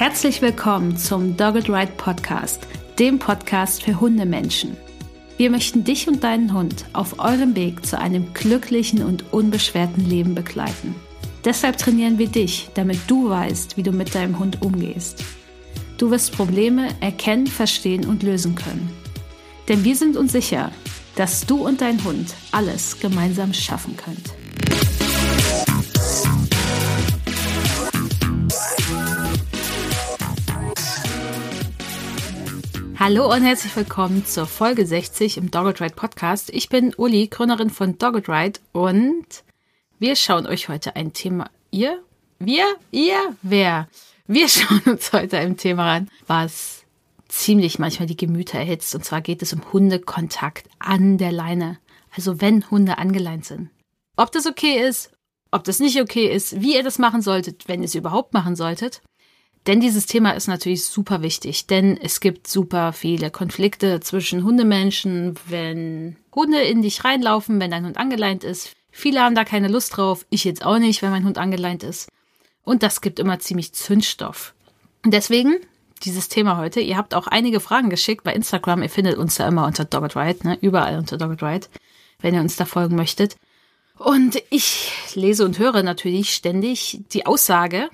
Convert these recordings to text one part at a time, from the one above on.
Herzlich willkommen zum Dogged Ride Podcast, dem Podcast für Hundemenschen. Wir möchten dich und deinen Hund auf eurem Weg zu einem glücklichen und unbeschwerten Leben begleiten. Deshalb trainieren wir dich, damit du weißt, wie du mit deinem Hund umgehst. Du wirst Probleme erkennen, verstehen und lösen können. Denn wir sind uns sicher, dass du und dein Hund alles gemeinsam schaffen könnt. Hallo und herzlich willkommen zur Folge 60 im Dogged Ride Podcast. Ich bin Uli, Gründerin von Dogged Ride und wir schauen euch heute ein Thema. Ihr? Wir? Ihr? Wer? Wir schauen uns heute ein Thema an, was ziemlich manchmal die Gemüter erhitzt. Und zwar geht es um Hundekontakt an der Leine. Also wenn Hunde angeleint sind. Ob das okay ist, ob das nicht okay ist, wie ihr das machen solltet, wenn ihr es überhaupt machen solltet. Denn dieses Thema ist natürlich super wichtig, denn es gibt super viele Konflikte zwischen Hundemenschen, wenn Hunde in dich reinlaufen, wenn dein Hund angeleint ist. Viele haben da keine Lust drauf, ich jetzt auch nicht, wenn mein Hund angeleint ist. Und das gibt immer ziemlich Zündstoff. Und deswegen dieses Thema heute. Ihr habt auch einige Fragen geschickt bei Instagram. Ihr findet uns da immer unter Dogged Ride, ne? überall unter Dogged Ride, wenn ihr uns da folgen möchtet. Und ich lese und höre natürlich ständig die Aussage,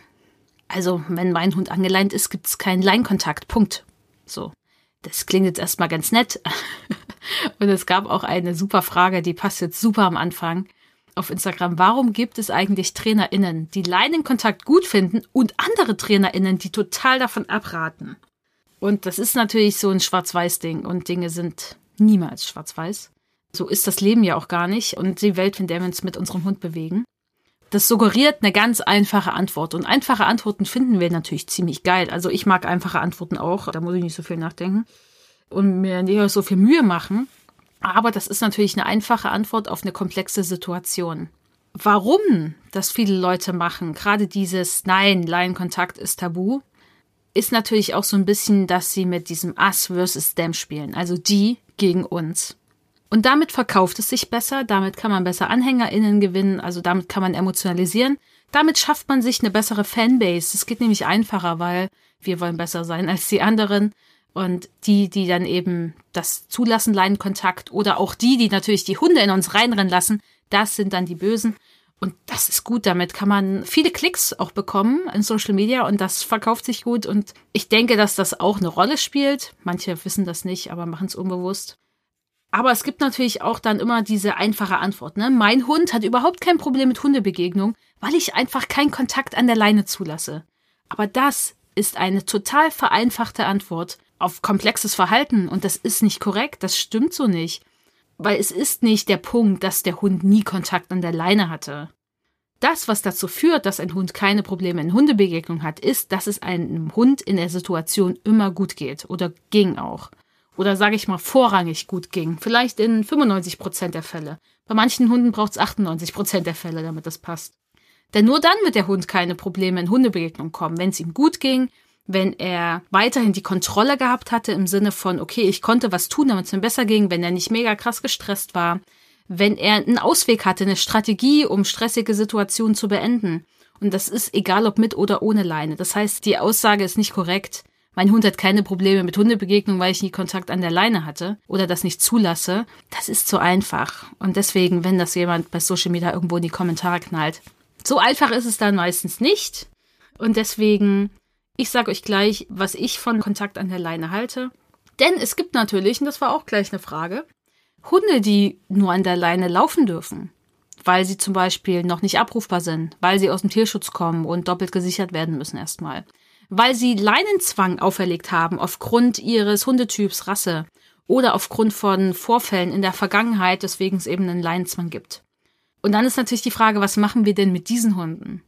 also, wenn mein Hund angeleint ist, gibt es keinen Leinkontakt. Punkt. So. Das klingt jetzt erstmal ganz nett. Und es gab auch eine super Frage, die passt jetzt super am Anfang auf Instagram. Warum gibt es eigentlich TrainerInnen, die Leinenkontakt gut finden und andere TrainerInnen, die total davon abraten? Und das ist natürlich so ein Schwarz-Weiß-Ding und Dinge sind niemals schwarz-weiß. So ist das Leben ja auch gar nicht und die Welt, in der wir uns mit unserem Hund bewegen. Das suggeriert eine ganz einfache Antwort. Und einfache Antworten finden wir natürlich ziemlich geil. Also ich mag einfache Antworten auch. Da muss ich nicht so viel nachdenken und mir nicht so viel Mühe machen. Aber das ist natürlich eine einfache Antwort auf eine komplexe Situation. Warum das viele Leute machen, gerade dieses Nein, Laienkontakt ist tabu, ist natürlich auch so ein bisschen, dass sie mit diesem Us versus Them spielen. Also die gegen uns. Und damit verkauft es sich besser, damit kann man besser AnhängerInnen gewinnen, also damit kann man emotionalisieren. Damit schafft man sich eine bessere Fanbase. Es geht nämlich einfacher, weil wir wollen besser sein als die anderen. Und die, die dann eben das zulassen, Leinenkontakt oder auch die, die natürlich die Hunde in uns reinrennen lassen, das sind dann die Bösen. Und das ist gut. Damit kann man viele Klicks auch bekommen in Social Media und das verkauft sich gut. Und ich denke, dass das auch eine Rolle spielt. Manche wissen das nicht, aber machen es unbewusst. Aber es gibt natürlich auch dann immer diese einfache Antwort. Ne? Mein Hund hat überhaupt kein Problem mit Hundebegegnung, weil ich einfach keinen Kontakt an der Leine zulasse. Aber das ist eine total vereinfachte Antwort auf komplexes Verhalten und das ist nicht korrekt, das stimmt so nicht. Weil es ist nicht der Punkt, dass der Hund nie Kontakt an der Leine hatte. Das, was dazu führt, dass ein Hund keine Probleme in Hundebegegnung hat, ist, dass es einem Hund in der Situation immer gut geht oder ging auch oder sage ich mal vorrangig gut ging. Vielleicht in 95 Prozent der Fälle. Bei manchen Hunden braucht es 98 Prozent der Fälle, damit das passt. Denn nur dann wird der Hund keine Probleme in Hundebegegnung kommen, wenn es ihm gut ging, wenn er weiterhin die Kontrolle gehabt hatte im Sinne von, okay, ich konnte was tun, damit es mir besser ging, wenn er nicht mega krass gestresst war, wenn er einen Ausweg hatte, eine Strategie, um stressige Situationen zu beenden. Und das ist egal, ob mit oder ohne Leine. Das heißt, die Aussage ist nicht korrekt mein Hund hat keine Probleme mit Hundebegegnung, weil ich nie Kontakt an der Leine hatte oder das nicht zulasse, das ist zu einfach. Und deswegen, wenn das jemand bei Social Media irgendwo in die Kommentare knallt, so einfach ist es dann meistens nicht. Und deswegen, ich sage euch gleich, was ich von Kontakt an der Leine halte. Denn es gibt natürlich, und das war auch gleich eine Frage, Hunde, die nur an der Leine laufen dürfen, weil sie zum Beispiel noch nicht abrufbar sind, weil sie aus dem Tierschutz kommen und doppelt gesichert werden müssen erstmal weil sie Leinenzwang auferlegt haben aufgrund ihres Hundetyps Rasse oder aufgrund von Vorfällen in der Vergangenheit, weswegen es eben einen Leinenzwang gibt. Und dann ist natürlich die Frage, was machen wir denn mit diesen Hunden?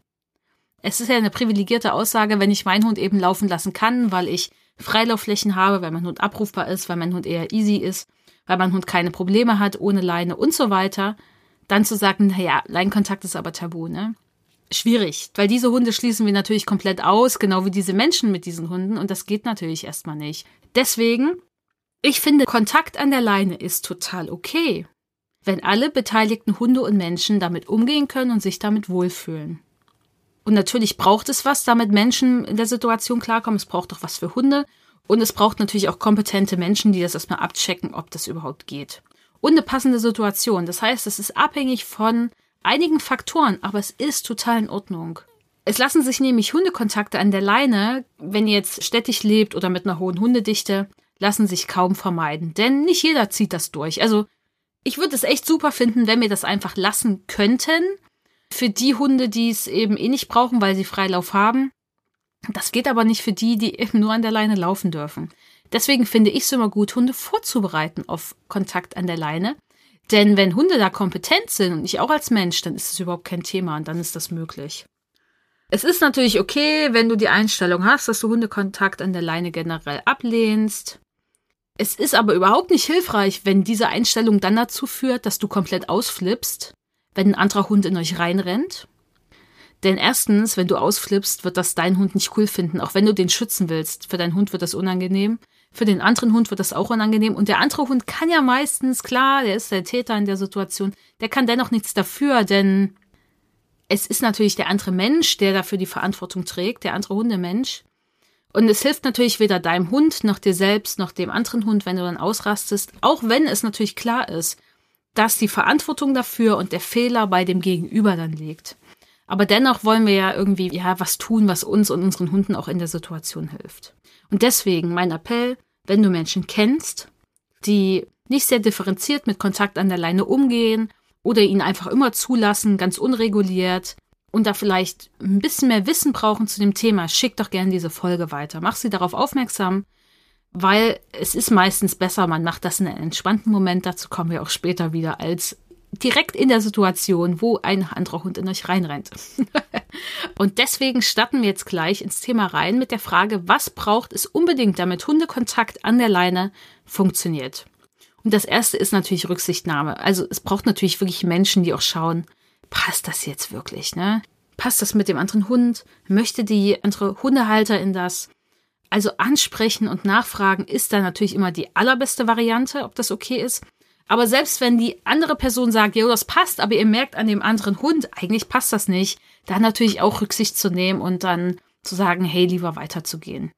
Es ist ja eine privilegierte Aussage, wenn ich meinen Hund eben laufen lassen kann, weil ich Freilaufflächen habe, weil mein Hund abrufbar ist, weil mein Hund eher easy ist, weil mein Hund keine Probleme hat ohne Leine und so weiter, dann zu sagen, naja, Leinkontakt ist aber tabu, ne? Schwierig, weil diese Hunde schließen wir natürlich komplett aus, genau wie diese Menschen mit diesen Hunden und das geht natürlich erstmal nicht. Deswegen, ich finde, Kontakt an der Leine ist total okay, wenn alle beteiligten Hunde und Menschen damit umgehen können und sich damit wohlfühlen. Und natürlich braucht es was, damit Menschen in der Situation klarkommen. Es braucht auch was für Hunde. Und es braucht natürlich auch kompetente Menschen, die das erstmal abchecken, ob das überhaupt geht. Und eine passende Situation. Das heißt, es ist abhängig von einigen Faktoren, aber es ist total in Ordnung. Es lassen sich nämlich Hundekontakte an der Leine, wenn ihr jetzt städtisch lebt oder mit einer hohen Hundedichte, lassen sich kaum vermeiden. Denn nicht jeder zieht das durch. Also ich würde es echt super finden, wenn wir das einfach lassen könnten. Für die Hunde, die es eben eh nicht brauchen, weil sie Freilauf haben. Das geht aber nicht für die, die eben nur an der Leine laufen dürfen. Deswegen finde ich es immer gut, Hunde vorzubereiten auf Kontakt an der Leine. Denn wenn Hunde da kompetent sind und ich auch als Mensch, dann ist es überhaupt kein Thema und dann ist das möglich. Es ist natürlich okay, wenn du die Einstellung hast, dass du Hundekontakt an der Leine generell ablehnst. Es ist aber überhaupt nicht hilfreich, wenn diese Einstellung dann dazu führt, dass du komplett ausflippst, wenn ein anderer Hund in euch reinrennt. Denn erstens, wenn du ausflippst, wird das dein Hund nicht cool finden, auch wenn du den schützen willst. Für deinen Hund wird das unangenehm. Für den anderen Hund wird das auch unangenehm. Und der andere Hund kann ja meistens, klar, der ist der Täter in der Situation, der kann dennoch nichts dafür, denn es ist natürlich der andere Mensch, der dafür die Verantwortung trägt, der andere Hundemensch. Und es hilft natürlich weder deinem Hund noch dir selbst noch dem anderen Hund, wenn du dann ausrastest, auch wenn es natürlich klar ist, dass die Verantwortung dafür und der Fehler bei dem Gegenüber dann liegt. Aber dennoch wollen wir ja irgendwie ja was tun, was uns und unseren Hunden auch in der Situation hilft. Und deswegen mein Appell, wenn du Menschen kennst, die nicht sehr differenziert mit Kontakt an der Leine umgehen oder ihn einfach immer zulassen, ganz unreguliert und da vielleicht ein bisschen mehr Wissen brauchen zu dem Thema, schick doch gerne diese Folge weiter. Mach sie darauf aufmerksam, weil es ist meistens besser, man macht das in einem entspannten Moment, dazu kommen wir auch später wieder, als direkt in der Situation, wo ein anderer Hund in euch reinrennt. und deswegen starten wir jetzt gleich ins Thema rein mit der Frage, was braucht es unbedingt, damit Hundekontakt an der Leine funktioniert? Und das erste ist natürlich Rücksichtnahme. Also es braucht natürlich wirklich Menschen, die auch schauen, passt das jetzt wirklich, ne? Passt das mit dem anderen Hund? Möchte die andere Hundehalter in das? Also ansprechen und nachfragen ist dann natürlich immer die allerbeste Variante, ob das okay ist. Aber selbst wenn die andere Person sagt, ja, das passt, aber ihr merkt an dem anderen Hund, eigentlich passt das nicht, dann natürlich auch Rücksicht zu nehmen und dann zu sagen, hey, lieber weiterzugehen.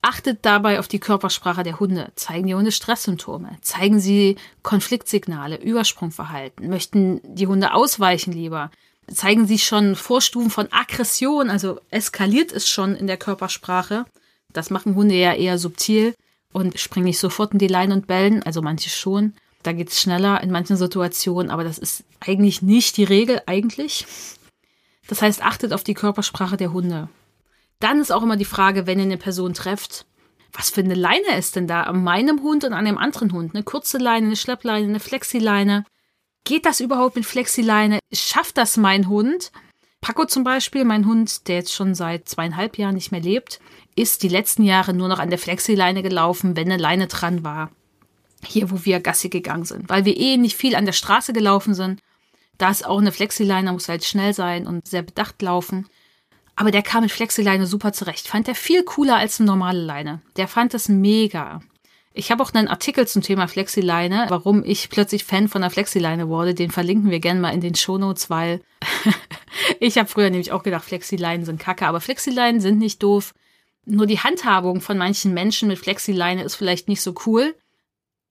Achtet dabei auf die Körpersprache der Hunde. Zeigen die Hunde Stresssymptome? Zeigen sie Konfliktsignale, Übersprungverhalten? Möchten die Hunde ausweichen lieber? Zeigen sie schon Vorstufen von Aggression? Also eskaliert es schon in der Körpersprache? Das machen Hunde ja eher subtil und springen nicht sofort in die Leine und bellen. Also manche schon. Da geht's schneller in manchen Situationen, aber das ist eigentlich nicht die Regel, eigentlich. Das heißt, achtet auf die Körpersprache der Hunde. Dann ist auch immer die Frage, wenn ihr eine Person trefft, was für eine Leine ist denn da an meinem Hund und an dem anderen Hund? Eine kurze Leine, eine Schleppleine, eine Flexileine. Geht das überhaupt mit Flexileine? Schafft das mein Hund? Paco zum Beispiel, mein Hund, der jetzt schon seit zweieinhalb Jahren nicht mehr lebt, ist die letzten Jahre nur noch an der Flexileine gelaufen, wenn eine Leine dran war. Hier, wo wir Gassi gegangen sind. Weil wir eh nicht viel an der Straße gelaufen sind. Da ist auch eine Flexileine, muss halt schnell sein und sehr bedacht laufen. Aber der kam mit Flexileine super zurecht. Fand der viel cooler als eine normale Leine. Der fand das mega. Ich habe auch einen Artikel zum Thema Flexileine, warum ich plötzlich Fan von der Flexileine wurde. Den verlinken wir gerne mal in den Shownotes, weil ich habe früher nämlich auch gedacht, Flexileinen sind kacke, aber Flexileinen sind nicht doof. Nur die Handhabung von manchen Menschen mit Flexileine ist vielleicht nicht so cool.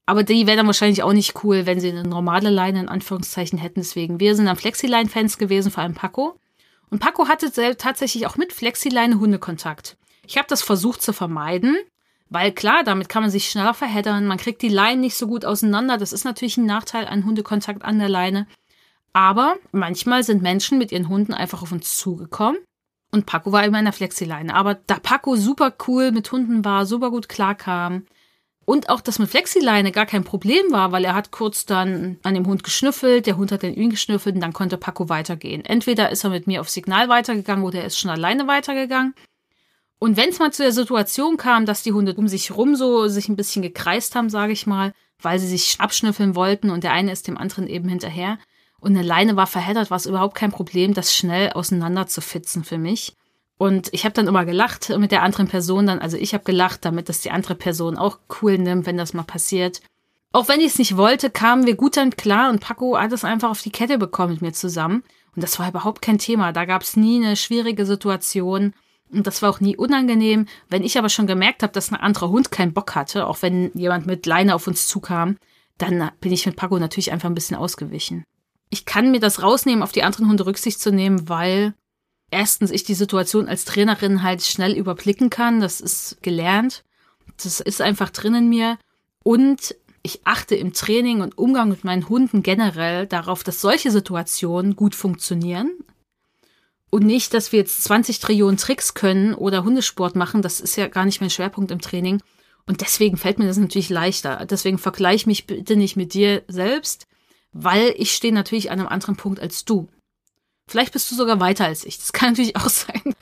Aber die wäre dann wahrscheinlich auch nicht cool, wenn sie eine normale Leine in Anführungszeichen hätten. Deswegen, wir sind dann Flexiline-Fans gewesen, vor allem Paco. Und Paco hatte tatsächlich auch mit Flexileine Hundekontakt. Ich habe das versucht zu vermeiden, weil klar, damit kann man sich schneller verheddern, man kriegt die Leinen nicht so gut auseinander. Das ist natürlich ein Nachteil an Hundekontakt an der Leine. Aber manchmal sind Menschen mit ihren Hunden einfach auf uns zugekommen. Und Paco war immer in der Flexileine. Aber da Paco super cool mit Hunden war, super gut klarkam, und auch das mit Flexileine gar kein Problem war, weil er hat kurz dann an dem Hund geschnüffelt, der Hund hat den ihn geschnüffelt und dann konnte Paco weitergehen. Entweder ist er mit mir auf Signal weitergegangen oder er ist schon alleine weitergegangen. Und wenn es mal zu der Situation kam, dass die Hunde um sich rum so sich ein bisschen gekreist haben, sage ich mal, weil sie sich abschnüffeln wollten und der eine ist dem anderen eben hinterher und eine Leine war verheddert, war es überhaupt kein Problem, das schnell auseinander zu fitzen für mich. Und ich habe dann immer gelacht mit der anderen Person dann, also ich habe gelacht, damit das die andere Person auch cool nimmt, wenn das mal passiert. Auch wenn ich es nicht wollte, kamen wir gut dann klar und Paco hat es einfach auf die Kette bekommen mit mir zusammen. Und das war überhaupt kein Thema. Da gab es nie eine schwierige Situation. Und das war auch nie unangenehm. Wenn ich aber schon gemerkt habe, dass ein anderer Hund keinen Bock hatte, auch wenn jemand mit Leine auf uns zukam, dann bin ich mit Paco natürlich einfach ein bisschen ausgewichen. Ich kann mir das rausnehmen, auf die anderen Hunde Rücksicht zu nehmen, weil erstens ich die Situation als Trainerin halt schnell überblicken kann. Das ist gelernt. Das ist einfach drin in mir. Und ich achte im Training und Umgang mit meinen Hunden generell darauf, dass solche Situationen gut funktionieren. Und nicht, dass wir jetzt 20 Trillionen Tricks können oder Hundesport machen. Das ist ja gar nicht mein Schwerpunkt im Training. Und deswegen fällt mir das natürlich leichter. Deswegen vergleich mich bitte nicht mit dir selbst, weil ich stehe natürlich an einem anderen Punkt als du. Vielleicht bist du sogar weiter als ich. Das kann natürlich auch sein.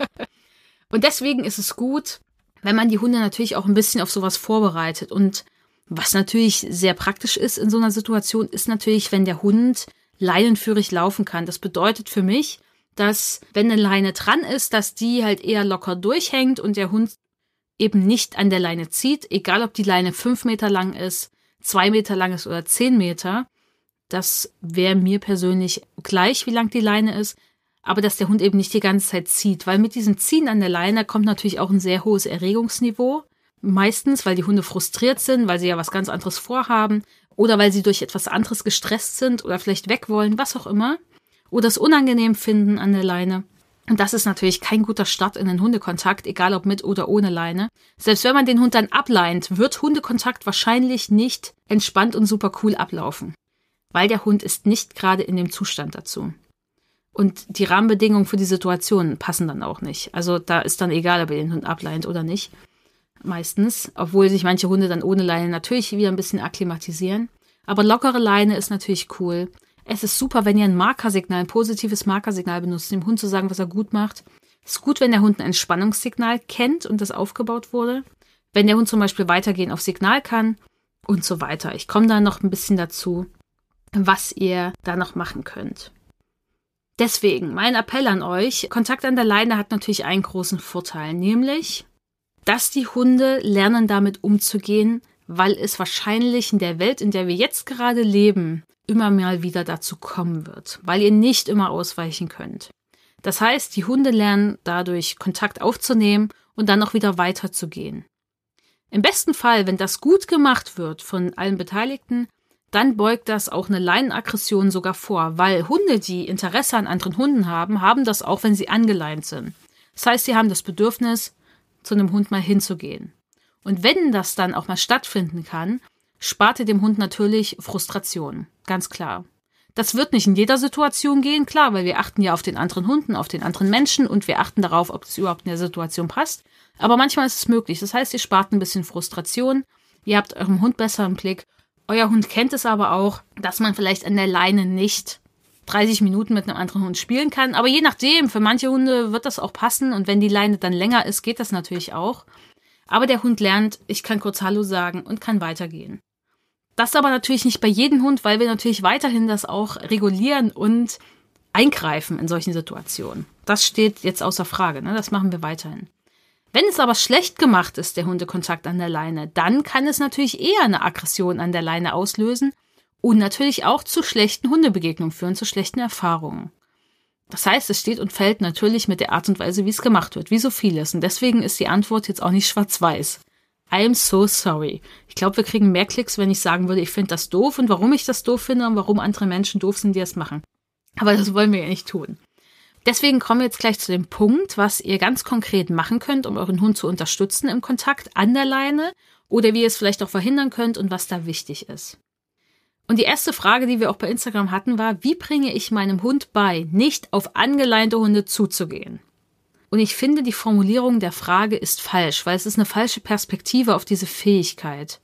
Und deswegen ist es gut, wenn man die Hunde natürlich auch ein bisschen auf sowas vorbereitet. Und was natürlich sehr praktisch ist in so einer Situation, ist natürlich, wenn der Hund leinenführig laufen kann. Das bedeutet für mich, dass wenn eine Leine dran ist, dass die halt eher locker durchhängt und der Hund eben nicht an der Leine zieht, egal ob die Leine fünf Meter lang ist, zwei Meter lang ist oder zehn Meter. Das wäre mir persönlich gleich, wie lang die Leine ist, aber dass der Hund eben nicht die ganze Zeit zieht, weil mit diesem Ziehen an der Leine kommt natürlich auch ein sehr hohes Erregungsniveau. Meistens, weil die Hunde frustriert sind, weil sie ja was ganz anderes vorhaben oder weil sie durch etwas anderes gestresst sind oder vielleicht weg wollen, was auch immer. Oder es unangenehm finden an der Leine. Und das ist natürlich kein guter Start in den Hundekontakt, egal ob mit oder ohne Leine. Selbst wenn man den Hund dann ableint, wird Hundekontakt wahrscheinlich nicht entspannt und super cool ablaufen weil der Hund ist nicht gerade in dem Zustand dazu. Und die Rahmenbedingungen für die Situation passen dann auch nicht. Also da ist dann egal, ob ihr den Hund ableint oder nicht. Meistens, obwohl sich manche Hunde dann ohne Leine natürlich wieder ein bisschen akklimatisieren. Aber lockere Leine ist natürlich cool. Es ist super, wenn ihr ein Markersignal, ein positives Markersignal benutzt, dem Hund zu sagen, was er gut macht. Es ist gut, wenn der Hund ein Entspannungssignal kennt und das aufgebaut wurde. Wenn der Hund zum Beispiel weitergehen auf Signal kann und so weiter. Ich komme da noch ein bisschen dazu was ihr da noch machen könnt. Deswegen mein Appell an euch, Kontakt an der Leine hat natürlich einen großen Vorteil, nämlich, dass die Hunde lernen damit umzugehen, weil es wahrscheinlich in der Welt, in der wir jetzt gerade leben, immer mal wieder dazu kommen wird, weil ihr nicht immer ausweichen könnt. Das heißt, die Hunde lernen dadurch Kontakt aufzunehmen und dann auch wieder weiterzugehen. Im besten Fall, wenn das gut gemacht wird von allen Beteiligten, dann beugt das auch eine Leinenaggression sogar vor, weil Hunde, die Interesse an anderen Hunden haben, haben das auch, wenn sie angeleint sind. Das heißt, sie haben das Bedürfnis, zu einem Hund mal hinzugehen. Und wenn das dann auch mal stattfinden kann, spart ihr dem Hund natürlich Frustration. Ganz klar. Das wird nicht in jeder Situation gehen, klar, weil wir achten ja auf den anderen Hunden, auf den anderen Menschen und wir achten darauf, ob es überhaupt in der Situation passt. Aber manchmal ist es möglich. Das heißt, ihr spart ein bisschen Frustration, ihr habt eurem Hund besser im Blick euer Hund kennt es aber auch, dass man vielleicht an der Leine nicht 30 Minuten mit einem anderen Hund spielen kann. Aber je nachdem, für manche Hunde wird das auch passen. Und wenn die Leine dann länger ist, geht das natürlich auch. Aber der Hund lernt, ich kann kurz Hallo sagen und kann weitergehen. Das aber natürlich nicht bei jedem Hund, weil wir natürlich weiterhin das auch regulieren und eingreifen in solchen Situationen. Das steht jetzt außer Frage. Ne? Das machen wir weiterhin. Wenn es aber schlecht gemacht ist, der Hundekontakt an der Leine, dann kann es natürlich eher eine Aggression an der Leine auslösen und natürlich auch zu schlechten Hundebegegnungen führen, zu schlechten Erfahrungen. Das heißt, es steht und fällt natürlich mit der Art und Weise, wie es gemacht wird, wie so vieles. Und deswegen ist die Antwort jetzt auch nicht schwarz-weiß. I am so sorry. Ich glaube, wir kriegen mehr Klicks, wenn ich sagen würde, ich finde das doof und warum ich das doof finde und warum andere Menschen doof sind, die es machen. Aber das wollen wir ja nicht tun. Deswegen kommen wir jetzt gleich zu dem Punkt, was ihr ganz konkret machen könnt, um euren Hund zu unterstützen im Kontakt an der Leine oder wie ihr es vielleicht auch verhindern könnt und was da wichtig ist. Und die erste Frage, die wir auch bei Instagram hatten, war, wie bringe ich meinem Hund bei, nicht auf angeleinte Hunde zuzugehen? Und ich finde, die Formulierung der Frage ist falsch, weil es ist eine falsche Perspektive auf diese Fähigkeit.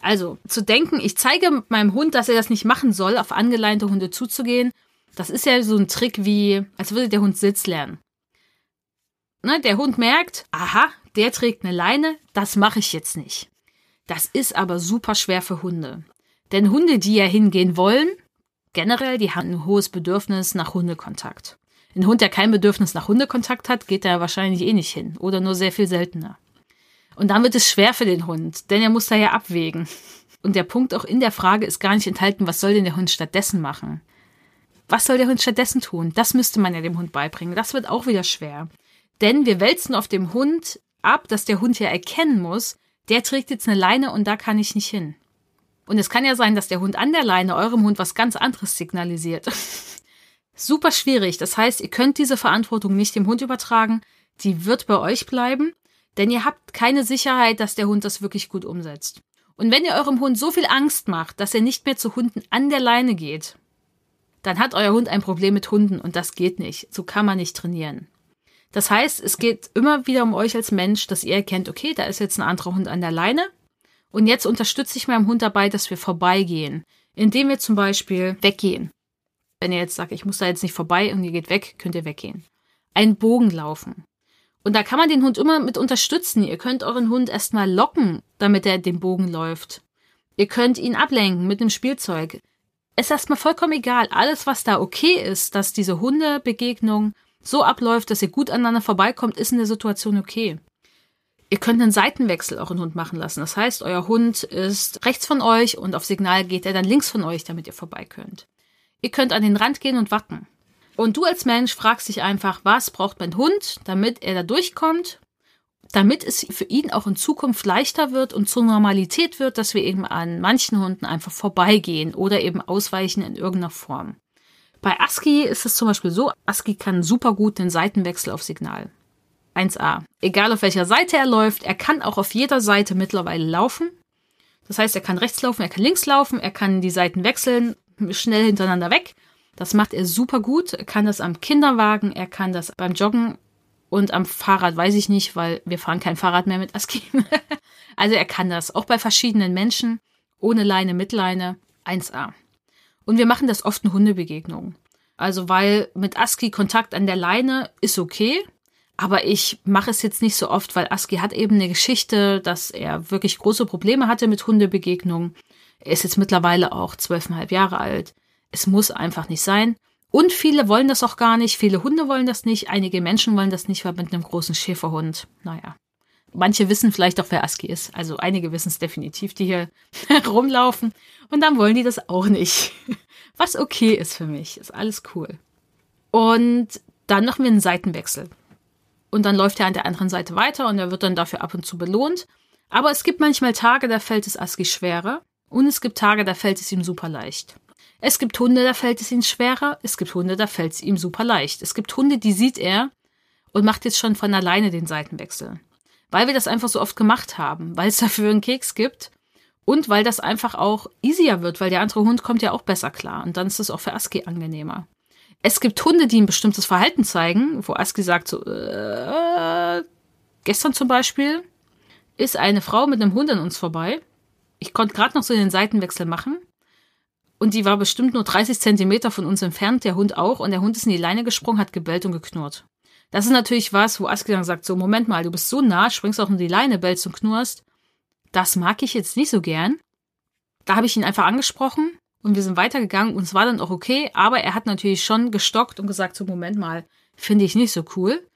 Also, zu denken, ich zeige meinem Hund, dass er das nicht machen soll, auf angeleinte Hunde zuzugehen das ist ja so ein Trick wie, als würde der Hund Sitz lernen. Ne, der Hund merkt, aha, der trägt eine Leine, das mache ich jetzt nicht. Das ist aber super schwer für Hunde. Denn Hunde, die ja hingehen wollen, generell, die haben ein hohes Bedürfnis nach Hundekontakt. Ein Hund, der kein Bedürfnis nach Hundekontakt hat, geht da wahrscheinlich eh nicht hin oder nur sehr viel seltener. Und dann wird es schwer für den Hund, denn er muss da ja abwägen. Und der Punkt auch in der Frage ist gar nicht enthalten, was soll denn der Hund stattdessen machen? Was soll der Hund stattdessen tun? Das müsste man ja dem Hund beibringen. Das wird auch wieder schwer. Denn wir wälzen auf dem Hund ab, dass der Hund ja erkennen muss, der trägt jetzt eine Leine und da kann ich nicht hin. Und es kann ja sein, dass der Hund an der Leine eurem Hund was ganz anderes signalisiert. Super schwierig. Das heißt, ihr könnt diese Verantwortung nicht dem Hund übertragen. Die wird bei euch bleiben, denn ihr habt keine Sicherheit, dass der Hund das wirklich gut umsetzt. Und wenn ihr eurem Hund so viel Angst macht, dass er nicht mehr zu Hunden an der Leine geht, dann hat euer Hund ein Problem mit Hunden und das geht nicht. So kann man nicht trainieren. Das heißt, es geht immer wieder um euch als Mensch, dass ihr erkennt, okay, da ist jetzt ein anderer Hund an der Leine und jetzt unterstütze ich meinem Hund dabei, dass wir vorbeigehen, indem wir zum Beispiel weggehen. Wenn ihr jetzt sagt, ich muss da jetzt nicht vorbei und ihr geht weg, könnt ihr weggehen. Einen Bogen laufen. Und da kann man den Hund immer mit unterstützen. Ihr könnt euren Hund erstmal locken, damit er den Bogen läuft. Ihr könnt ihn ablenken mit einem Spielzeug ist erstmal vollkommen egal. Alles, was da okay ist, dass diese Hundebegegnung so abläuft, dass ihr gut aneinander vorbeikommt, ist in der Situation okay. Ihr könnt einen Seitenwechsel euren Hund machen lassen. Das heißt, euer Hund ist rechts von euch und auf Signal geht er dann links von euch, damit ihr vorbei könnt. Ihr könnt an den Rand gehen und warten. Und du als Mensch fragst dich einfach, was braucht mein Hund, damit er da durchkommt damit es für ihn auch in Zukunft leichter wird und zur Normalität wird, dass wir eben an manchen Hunden einfach vorbeigehen oder eben ausweichen in irgendeiner Form. Bei ASCII ist es zum Beispiel so, ASCII kann super gut den Seitenwechsel auf Signal. 1a. Egal auf welcher Seite er läuft, er kann auch auf jeder Seite mittlerweile laufen. Das heißt, er kann rechts laufen, er kann links laufen, er kann die Seiten wechseln, schnell hintereinander weg. Das macht er super gut. Er kann das am Kinderwagen, er kann das beim Joggen und am Fahrrad weiß ich nicht, weil wir fahren kein Fahrrad mehr mit Aski. also er kann das. Auch bei verschiedenen Menschen. Ohne Leine, mit Leine. 1A. Und wir machen das oft in Hundebegegnungen. Also weil mit Aski Kontakt an der Leine ist okay. Aber ich mache es jetzt nicht so oft, weil Aski hat eben eine Geschichte, dass er wirklich große Probleme hatte mit Hundebegegnungen. Er ist jetzt mittlerweile auch zwölfeinhalb Jahre alt. Es muss einfach nicht sein. Und viele wollen das auch gar nicht. Viele Hunde wollen das nicht. Einige Menschen wollen das nicht, weil mit einem großen Schäferhund, naja. Manche wissen vielleicht auch, wer Aski ist. Also einige wissen es definitiv, die hier rumlaufen. Und dann wollen die das auch nicht. Was okay ist für mich. Ist alles cool. Und dann machen wir einen Seitenwechsel. Und dann läuft er an der anderen Seite weiter und er wird dann dafür ab und zu belohnt. Aber es gibt manchmal Tage, da fällt es Aski schwerer. Und es gibt Tage, da fällt es ihm super leicht. Es gibt Hunde, da fällt es ihm schwerer. Es gibt Hunde, da fällt es ihm super leicht. Es gibt Hunde, die sieht er und macht jetzt schon von alleine den Seitenwechsel. Weil wir das einfach so oft gemacht haben, weil es dafür einen Keks gibt und weil das einfach auch easier wird, weil der andere Hund kommt ja auch besser klar und dann ist es auch für Aski angenehmer. Es gibt Hunde, die ein bestimmtes Verhalten zeigen, wo Aski sagt so, äh, gestern zum Beispiel ist eine Frau mit einem Hund an uns vorbei. Ich konnte gerade noch so den Seitenwechsel machen und die war bestimmt nur 30 Zentimeter von uns entfernt, der Hund auch. Und der Hund ist in die Leine gesprungen, hat gebellt und geknurrt. Das ist natürlich was, wo Aski dann sagt, so, Moment mal, du bist so nah, springst auch in die Leine, bellst und knurrst. Das mag ich jetzt nicht so gern. Da habe ich ihn einfach angesprochen und wir sind weitergegangen und es war dann auch okay, aber er hat natürlich schon gestockt und gesagt, so, Moment mal, finde ich nicht so cool.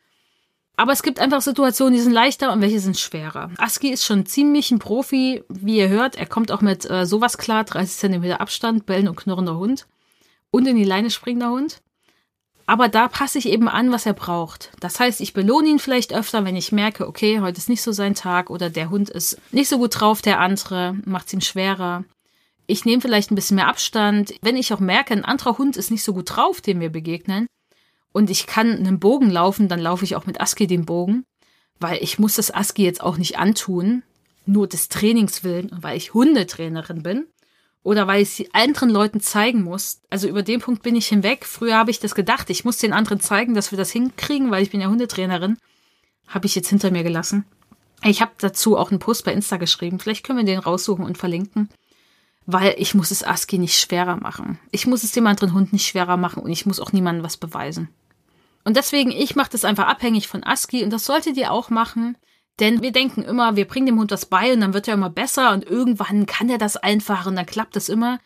Aber es gibt einfach Situationen, die sind leichter und welche sind schwerer. Aski ist schon ziemlich ein Profi, wie ihr hört. Er kommt auch mit äh, sowas klar, 30 cm Abstand, bellen und knurrender Hund und in die Leine springender Hund. Aber da passe ich eben an, was er braucht. Das heißt, ich belohne ihn vielleicht öfter, wenn ich merke, okay, heute ist nicht so sein Tag oder der Hund ist nicht so gut drauf, der andere, macht es ihm schwerer. Ich nehme vielleicht ein bisschen mehr Abstand. Wenn ich auch merke, ein anderer Hund ist nicht so gut drauf, dem wir begegnen, und ich kann einen Bogen laufen, dann laufe ich auch mit Aski den Bogen, weil ich muss das Aski jetzt auch nicht antun, nur des Trainings willen, weil ich Hundetrainerin bin oder weil ich es anderen Leuten zeigen muss. Also über den Punkt bin ich hinweg. Früher habe ich das gedacht, ich muss den anderen zeigen, dass wir das hinkriegen, weil ich bin ja Hundetrainerin. Habe ich jetzt hinter mir gelassen. Ich habe dazu auch einen Post bei Insta geschrieben. Vielleicht können wir den raussuchen und verlinken. Weil ich muss es Aski nicht schwerer machen. Ich muss es dem anderen Hund nicht schwerer machen und ich muss auch niemandem was beweisen. Und deswegen, ich mache das einfach abhängig von ASCII und das solltet ihr auch machen. Denn wir denken immer, wir bringen dem Hund das bei und dann wird er immer besser und irgendwann kann er das einfach und dann klappt das immer.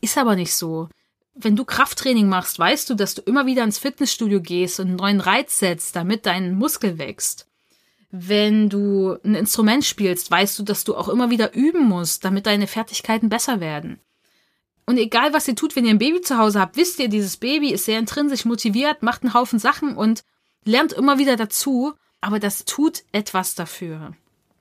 Ist aber nicht so. Wenn du Krafttraining machst, weißt du, dass du immer wieder ins Fitnessstudio gehst und einen neuen Reiz setzt, damit dein Muskel wächst. Wenn du ein Instrument spielst, weißt du, dass du auch immer wieder üben musst, damit deine Fertigkeiten besser werden. Und egal, was ihr tut, wenn ihr ein Baby zu Hause habt, wisst ihr, dieses Baby ist sehr intrinsisch motiviert, macht einen Haufen Sachen und lernt immer wieder dazu. Aber das tut etwas dafür.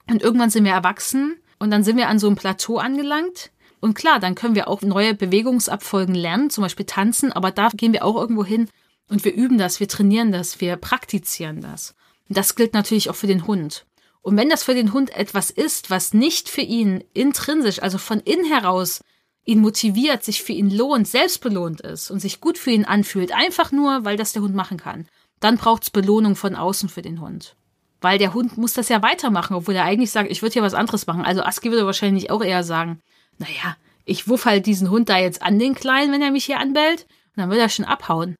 Und irgendwann sind wir erwachsen und dann sind wir an so einem Plateau angelangt. Und klar, dann können wir auch neue Bewegungsabfolgen lernen, zum Beispiel tanzen, aber da gehen wir auch irgendwo hin und wir üben das, wir trainieren das, wir praktizieren das. Das gilt natürlich auch für den Hund. Und wenn das für den Hund etwas ist, was nicht für ihn intrinsisch, also von innen heraus ihn motiviert, sich für ihn lohnt, selbst belohnt ist und sich gut für ihn anfühlt, einfach nur, weil das der Hund machen kann, dann braucht's Belohnung von außen für den Hund. Weil der Hund muss das ja weitermachen, obwohl er eigentlich sagt, ich würde hier was anderes machen. Also Aski würde wahrscheinlich auch eher sagen, naja, ich wuff halt diesen Hund da jetzt an den Kleinen, wenn er mich hier anbellt, und dann will er schon abhauen.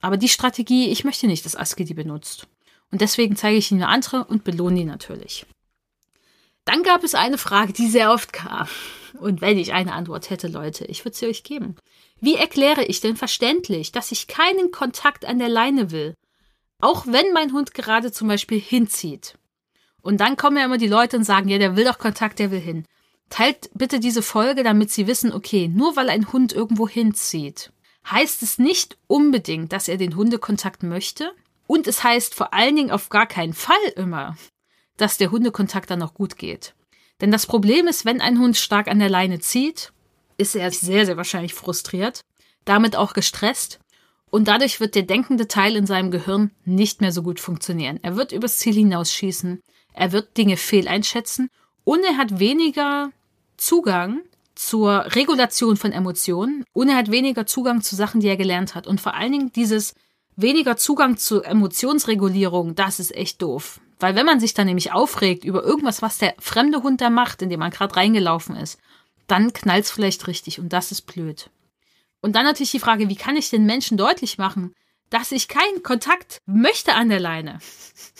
Aber die Strategie, ich möchte nicht, dass Aski die benutzt. Und deswegen zeige ich Ihnen eine andere und belohne ihn natürlich. Dann gab es eine Frage, die sehr oft kam. Und wenn ich eine Antwort hätte, Leute, ich würde sie euch geben. Wie erkläre ich denn verständlich, dass ich keinen Kontakt an der Leine will? Auch wenn mein Hund gerade zum Beispiel hinzieht. Und dann kommen ja immer die Leute und sagen, ja, der will doch Kontakt, der will hin. Teilt bitte diese Folge, damit Sie wissen, okay, nur weil ein Hund irgendwo hinzieht, heißt es nicht unbedingt, dass er den Hundekontakt möchte. Und es heißt vor allen Dingen auf gar keinen Fall immer, dass der Hundekontakt dann noch gut geht. Denn das Problem ist, wenn ein Hund stark an der Leine zieht, ist er sehr, sehr wahrscheinlich frustriert, damit auch gestresst und dadurch wird der denkende Teil in seinem Gehirn nicht mehr so gut funktionieren. Er wird übers Ziel hinausschießen, er wird Dinge fehleinschätzen und er hat weniger Zugang zur Regulation von Emotionen und er hat weniger Zugang zu Sachen, die er gelernt hat. Und vor allen Dingen dieses weniger Zugang zu Emotionsregulierung, das ist echt doof. Weil wenn man sich dann nämlich aufregt über irgendwas, was der fremde Hund da macht, in dem man gerade reingelaufen ist, dann knallt's vielleicht richtig und das ist blöd. Und dann natürlich die Frage, wie kann ich den Menschen deutlich machen, dass ich keinen Kontakt möchte an der Leine?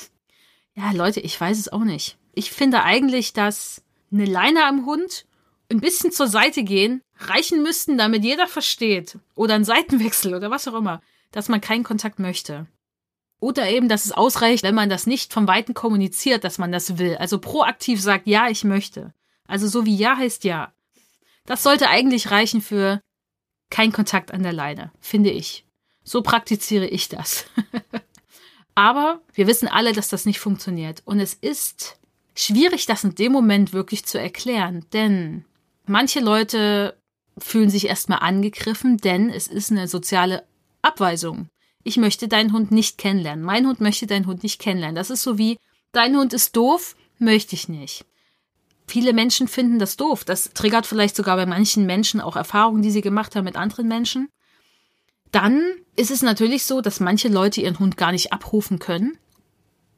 ja, Leute, ich weiß es auch nicht. Ich finde eigentlich, dass eine Leine am Hund ein bisschen zur Seite gehen reichen müssten, damit jeder versteht. Oder ein Seitenwechsel oder was auch immer, dass man keinen Kontakt möchte. Oder eben, dass es ausreicht, wenn man das nicht vom Weiten kommuniziert, dass man das will. Also proaktiv sagt, ja, ich möchte. Also so wie ja heißt ja. Das sollte eigentlich reichen für kein Kontakt an der Leine, finde ich. So praktiziere ich das. Aber wir wissen alle, dass das nicht funktioniert. Und es ist schwierig, das in dem Moment wirklich zu erklären. Denn manche Leute fühlen sich erstmal angegriffen, denn es ist eine soziale Abweisung. Ich möchte deinen Hund nicht kennenlernen. Mein Hund möchte deinen Hund nicht kennenlernen. Das ist so wie, dein Hund ist doof, möchte ich nicht. Viele Menschen finden das doof. Das triggert vielleicht sogar bei manchen Menschen auch Erfahrungen, die sie gemacht haben mit anderen Menschen. Dann ist es natürlich so, dass manche Leute ihren Hund gar nicht abrufen können.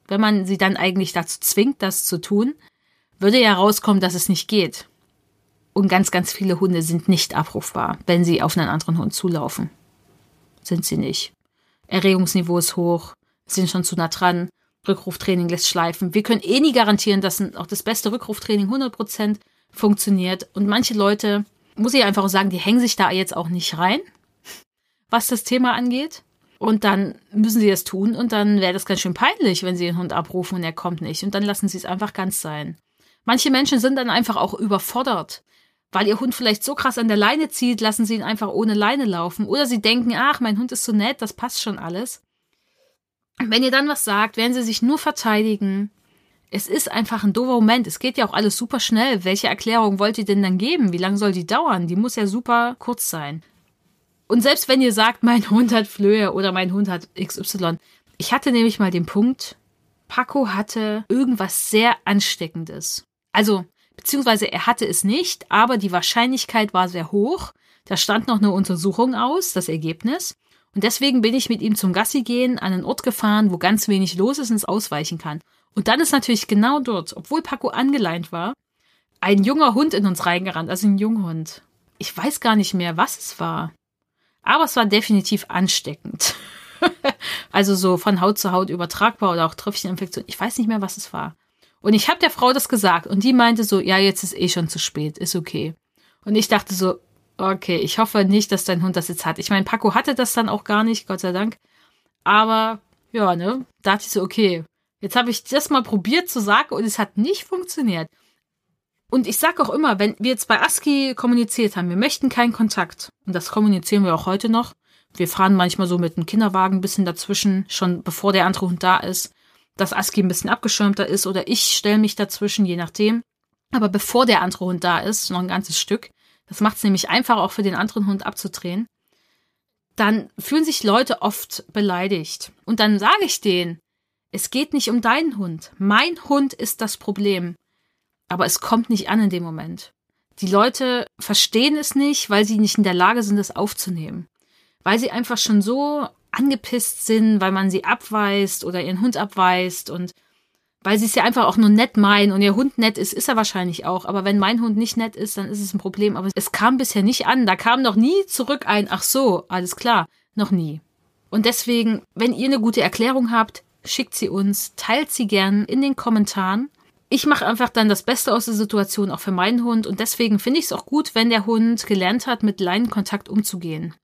Wenn man sie dann eigentlich dazu zwingt, das zu tun, würde ja rauskommen, dass es nicht geht. Und ganz, ganz viele Hunde sind nicht abrufbar, wenn sie auf einen anderen Hund zulaufen. Sind sie nicht. Erregungsniveau ist hoch, sind schon zu nah dran. Rückruftraining lässt schleifen. Wir können eh nie garantieren, dass auch das beste Rückruftraining 100% funktioniert. Und manche Leute, muss ich einfach sagen, die hängen sich da jetzt auch nicht rein, was das Thema angeht. Und dann müssen sie es tun und dann wäre das ganz schön peinlich, wenn sie den Hund abrufen und er kommt nicht. Und dann lassen sie es einfach ganz sein. Manche Menschen sind dann einfach auch überfordert. Weil ihr Hund vielleicht so krass an der Leine zieht, lassen sie ihn einfach ohne Leine laufen. Oder sie denken, ach, mein Hund ist so nett, das passt schon alles. Wenn ihr dann was sagt, werden sie sich nur verteidigen. Es ist einfach ein doofer Moment. Es geht ja auch alles super schnell. Welche Erklärung wollt ihr denn dann geben? Wie lange soll die dauern? Die muss ja super kurz sein. Und selbst wenn ihr sagt, mein Hund hat Flöhe oder mein Hund hat XY. Ich hatte nämlich mal den Punkt, Paco hatte irgendwas sehr Ansteckendes. Also, beziehungsweise er hatte es nicht, aber die Wahrscheinlichkeit war sehr hoch. Da stand noch eine Untersuchung aus, das Ergebnis. Und deswegen bin ich mit ihm zum Gassi gehen an einen Ort gefahren, wo ganz wenig los ist und es ausweichen kann. Und dann ist natürlich genau dort, obwohl Paco angeleint war, ein junger Hund in uns reingerannt, also ein Junghund. Ich weiß gar nicht mehr, was es war. Aber es war definitiv ansteckend. also so von Haut zu Haut übertragbar oder auch Tröpfcheninfektion. Ich weiß nicht mehr, was es war. Und ich habe der Frau das gesagt und die meinte so, ja, jetzt ist eh schon zu spät, ist okay. Und ich dachte so, Okay, ich hoffe nicht, dass dein Hund das jetzt hat. Ich meine, Paco hatte das dann auch gar nicht, Gott sei Dank. Aber ja, ne, da dachte ich so, okay, jetzt habe ich das mal probiert zu sagen und es hat nicht funktioniert. Und ich sage auch immer, wenn wir jetzt bei ASCII kommuniziert haben, wir möchten keinen Kontakt, und das kommunizieren wir auch heute noch, wir fahren manchmal so mit einem Kinderwagen ein bisschen dazwischen, schon bevor der andere Hund da ist, dass ASCII ein bisschen abgeschirmter ist oder ich stelle mich dazwischen, je nachdem. Aber bevor der andere Hund da ist, noch ein ganzes Stück, das macht es nämlich einfach auch für den anderen Hund abzudrehen, dann fühlen sich Leute oft beleidigt. Und dann sage ich denen, es geht nicht um deinen Hund. Mein Hund ist das Problem. Aber es kommt nicht an in dem Moment. Die Leute verstehen es nicht, weil sie nicht in der Lage sind, es aufzunehmen. Weil sie einfach schon so angepisst sind, weil man sie abweist oder ihren Hund abweist und weil sie es ja einfach auch nur nett meinen und ihr Hund nett ist, ist er wahrscheinlich auch. Aber wenn mein Hund nicht nett ist, dann ist es ein Problem. Aber es kam bisher nicht an. Da kam noch nie zurück ein, ach so, alles klar, noch nie. Und deswegen, wenn ihr eine gute Erklärung habt, schickt sie uns, teilt sie gern in den Kommentaren ich mache einfach dann das Beste aus der Situation, auch für meinen Hund. Und deswegen finde ich es auch gut, wenn der Hund gelernt hat, mit Leinenkontakt umzugehen.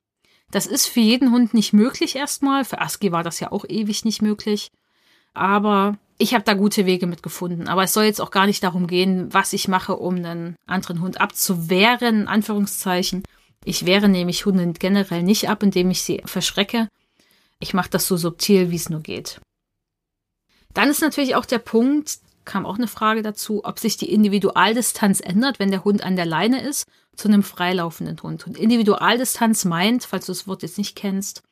Das ist für jeden Hund nicht möglich erstmal. Für Aski war das ja auch ewig nicht möglich. Aber ich habe da gute Wege mitgefunden. Aber es soll jetzt auch gar nicht darum gehen, was ich mache, um einen anderen Hund abzuwehren, in Anführungszeichen. Ich wehre nämlich Hunde generell nicht ab, indem ich sie verschrecke. Ich mache das so subtil, wie es nur geht. Dann ist natürlich auch der Punkt, kam auch eine Frage dazu, ob sich die Individualdistanz ändert, wenn der Hund an der Leine ist, zu einem freilaufenden Hund. Und Individualdistanz meint, falls du das Wort jetzt nicht kennst,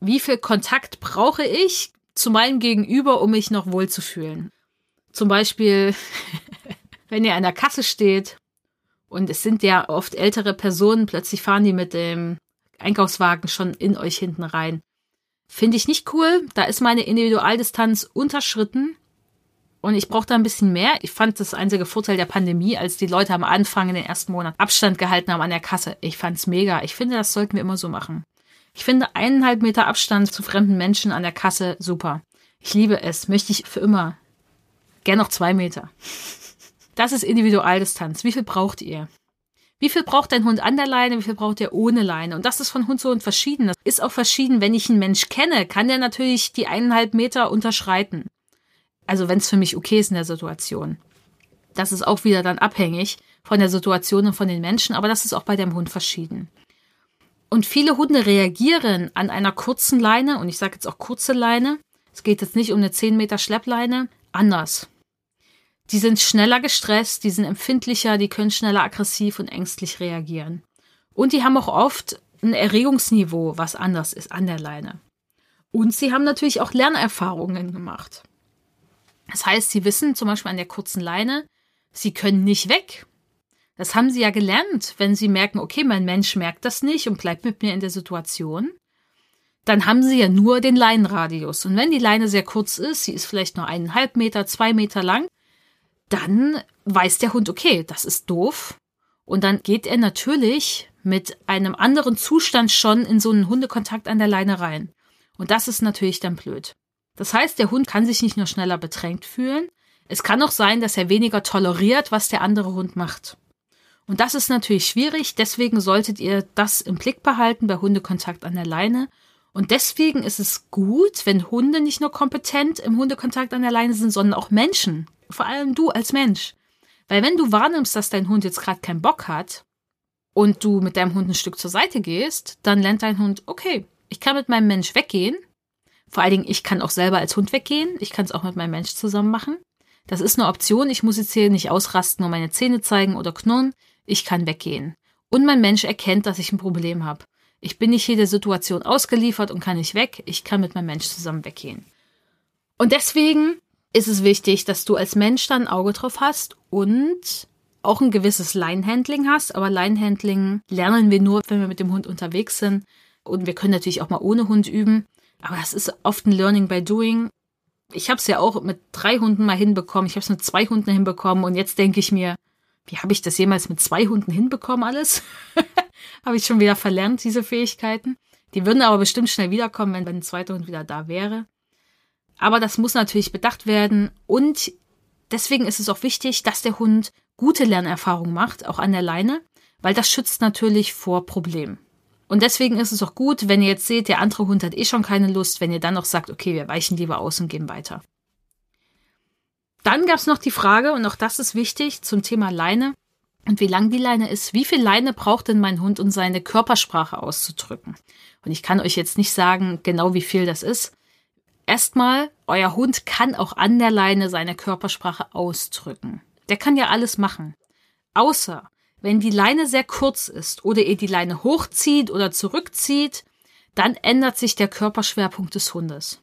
wie viel Kontakt brauche ich zu meinem Gegenüber, um mich noch wohl zu fühlen. Zum Beispiel, wenn ihr an der Kasse steht und es sind ja oft ältere Personen, plötzlich fahren die mit dem Einkaufswagen schon in euch hinten rein. Finde ich nicht cool. Da ist meine Individualdistanz unterschritten. Und ich brauche da ein bisschen mehr. Ich fand das einzige Vorteil der Pandemie, als die Leute am Anfang in den ersten Monaten Abstand gehalten haben an der Kasse. Ich fand's mega. Ich finde, das sollten wir immer so machen. Ich finde eineinhalb Meter Abstand zu fremden Menschen an der Kasse super. Ich liebe es. Möchte ich für immer. Gern noch zwei Meter. Das ist Individualdistanz. Wie viel braucht ihr? Wie viel braucht dein Hund an der Leine, wie viel braucht er ohne Leine? Und das ist von Hund zu Hund verschieden. Das ist auch verschieden. Wenn ich einen Mensch kenne, kann der natürlich die eineinhalb Meter unterschreiten. Also wenn es für mich okay ist in der Situation. Das ist auch wieder dann abhängig von der Situation und von den Menschen, aber das ist auch bei dem Hund verschieden. Und viele Hunde reagieren an einer kurzen Leine, und ich sage jetzt auch kurze Leine, es geht jetzt nicht um eine 10 Meter Schleppleine, anders. Die sind schneller gestresst, die sind empfindlicher, die können schneller aggressiv und ängstlich reagieren. Und die haben auch oft ein Erregungsniveau, was anders ist an der Leine. Und sie haben natürlich auch Lernerfahrungen gemacht. Das heißt, sie wissen zum Beispiel an der kurzen Leine, sie können nicht weg. Das haben sie ja gelernt, wenn sie merken, okay, mein Mensch merkt das nicht und bleibt mit mir in der Situation. Dann haben sie ja nur den Leinenradius. Und wenn die Leine sehr kurz ist, sie ist vielleicht nur eineinhalb Meter, zwei Meter lang, dann weiß der Hund, okay, das ist doof. Und dann geht er natürlich mit einem anderen Zustand schon in so einen Hundekontakt an der Leine rein. Und das ist natürlich dann blöd. Das heißt, der Hund kann sich nicht nur schneller bedrängt fühlen, es kann auch sein, dass er weniger toleriert, was der andere Hund macht. Und das ist natürlich schwierig, deswegen solltet ihr das im Blick behalten bei Hundekontakt an der Leine. Und deswegen ist es gut, wenn Hunde nicht nur kompetent im Hundekontakt an der Leine sind, sondern auch Menschen. Vor allem du als Mensch. Weil wenn du wahrnimmst, dass dein Hund jetzt gerade keinen Bock hat und du mit deinem Hund ein Stück zur Seite gehst, dann lernt dein Hund, okay, ich kann mit meinem Mensch weggehen vor allen Dingen, ich kann auch selber als Hund weggehen. Ich kann es auch mit meinem Mensch zusammen machen. Das ist eine Option. Ich muss jetzt hier nicht ausrasten und meine Zähne zeigen oder knurren. Ich kann weggehen. Und mein Mensch erkennt, dass ich ein Problem habe. Ich bin nicht jeder Situation ausgeliefert und kann nicht weg. Ich kann mit meinem Mensch zusammen weggehen. Und deswegen ist es wichtig, dass du als Mensch dann ein Auge drauf hast und auch ein gewisses Line-Handling hast. Aber Line-Handling lernen wir nur, wenn wir mit dem Hund unterwegs sind. Und wir können natürlich auch mal ohne Hund üben. Aber das ist oft ein Learning by Doing. Ich habe es ja auch mit drei Hunden mal hinbekommen. Ich habe es mit zwei Hunden hinbekommen. Und jetzt denke ich mir, wie habe ich das jemals mit zwei Hunden hinbekommen alles? habe ich schon wieder verlernt, diese Fähigkeiten. Die würden aber bestimmt schnell wiederkommen, wenn, wenn ein zweiter Hund wieder da wäre. Aber das muss natürlich bedacht werden. Und deswegen ist es auch wichtig, dass der Hund gute Lernerfahrungen macht, auch an der Leine, weil das schützt natürlich vor Problemen. Und deswegen ist es auch gut, wenn ihr jetzt seht, der andere Hund hat eh schon keine Lust, wenn ihr dann noch sagt, okay, wir weichen lieber aus und gehen weiter. Dann gab es noch die Frage, und auch das ist wichtig, zum Thema Leine und wie lang die Leine ist. Wie viel Leine braucht denn mein Hund, um seine Körpersprache auszudrücken? Und ich kann euch jetzt nicht sagen, genau wie viel das ist. Erstmal, euer Hund kann auch an der Leine seine Körpersprache ausdrücken. Der kann ja alles machen. Außer, wenn die Leine sehr kurz ist oder ihr die Leine hochzieht oder zurückzieht, dann ändert sich der Körperschwerpunkt des Hundes.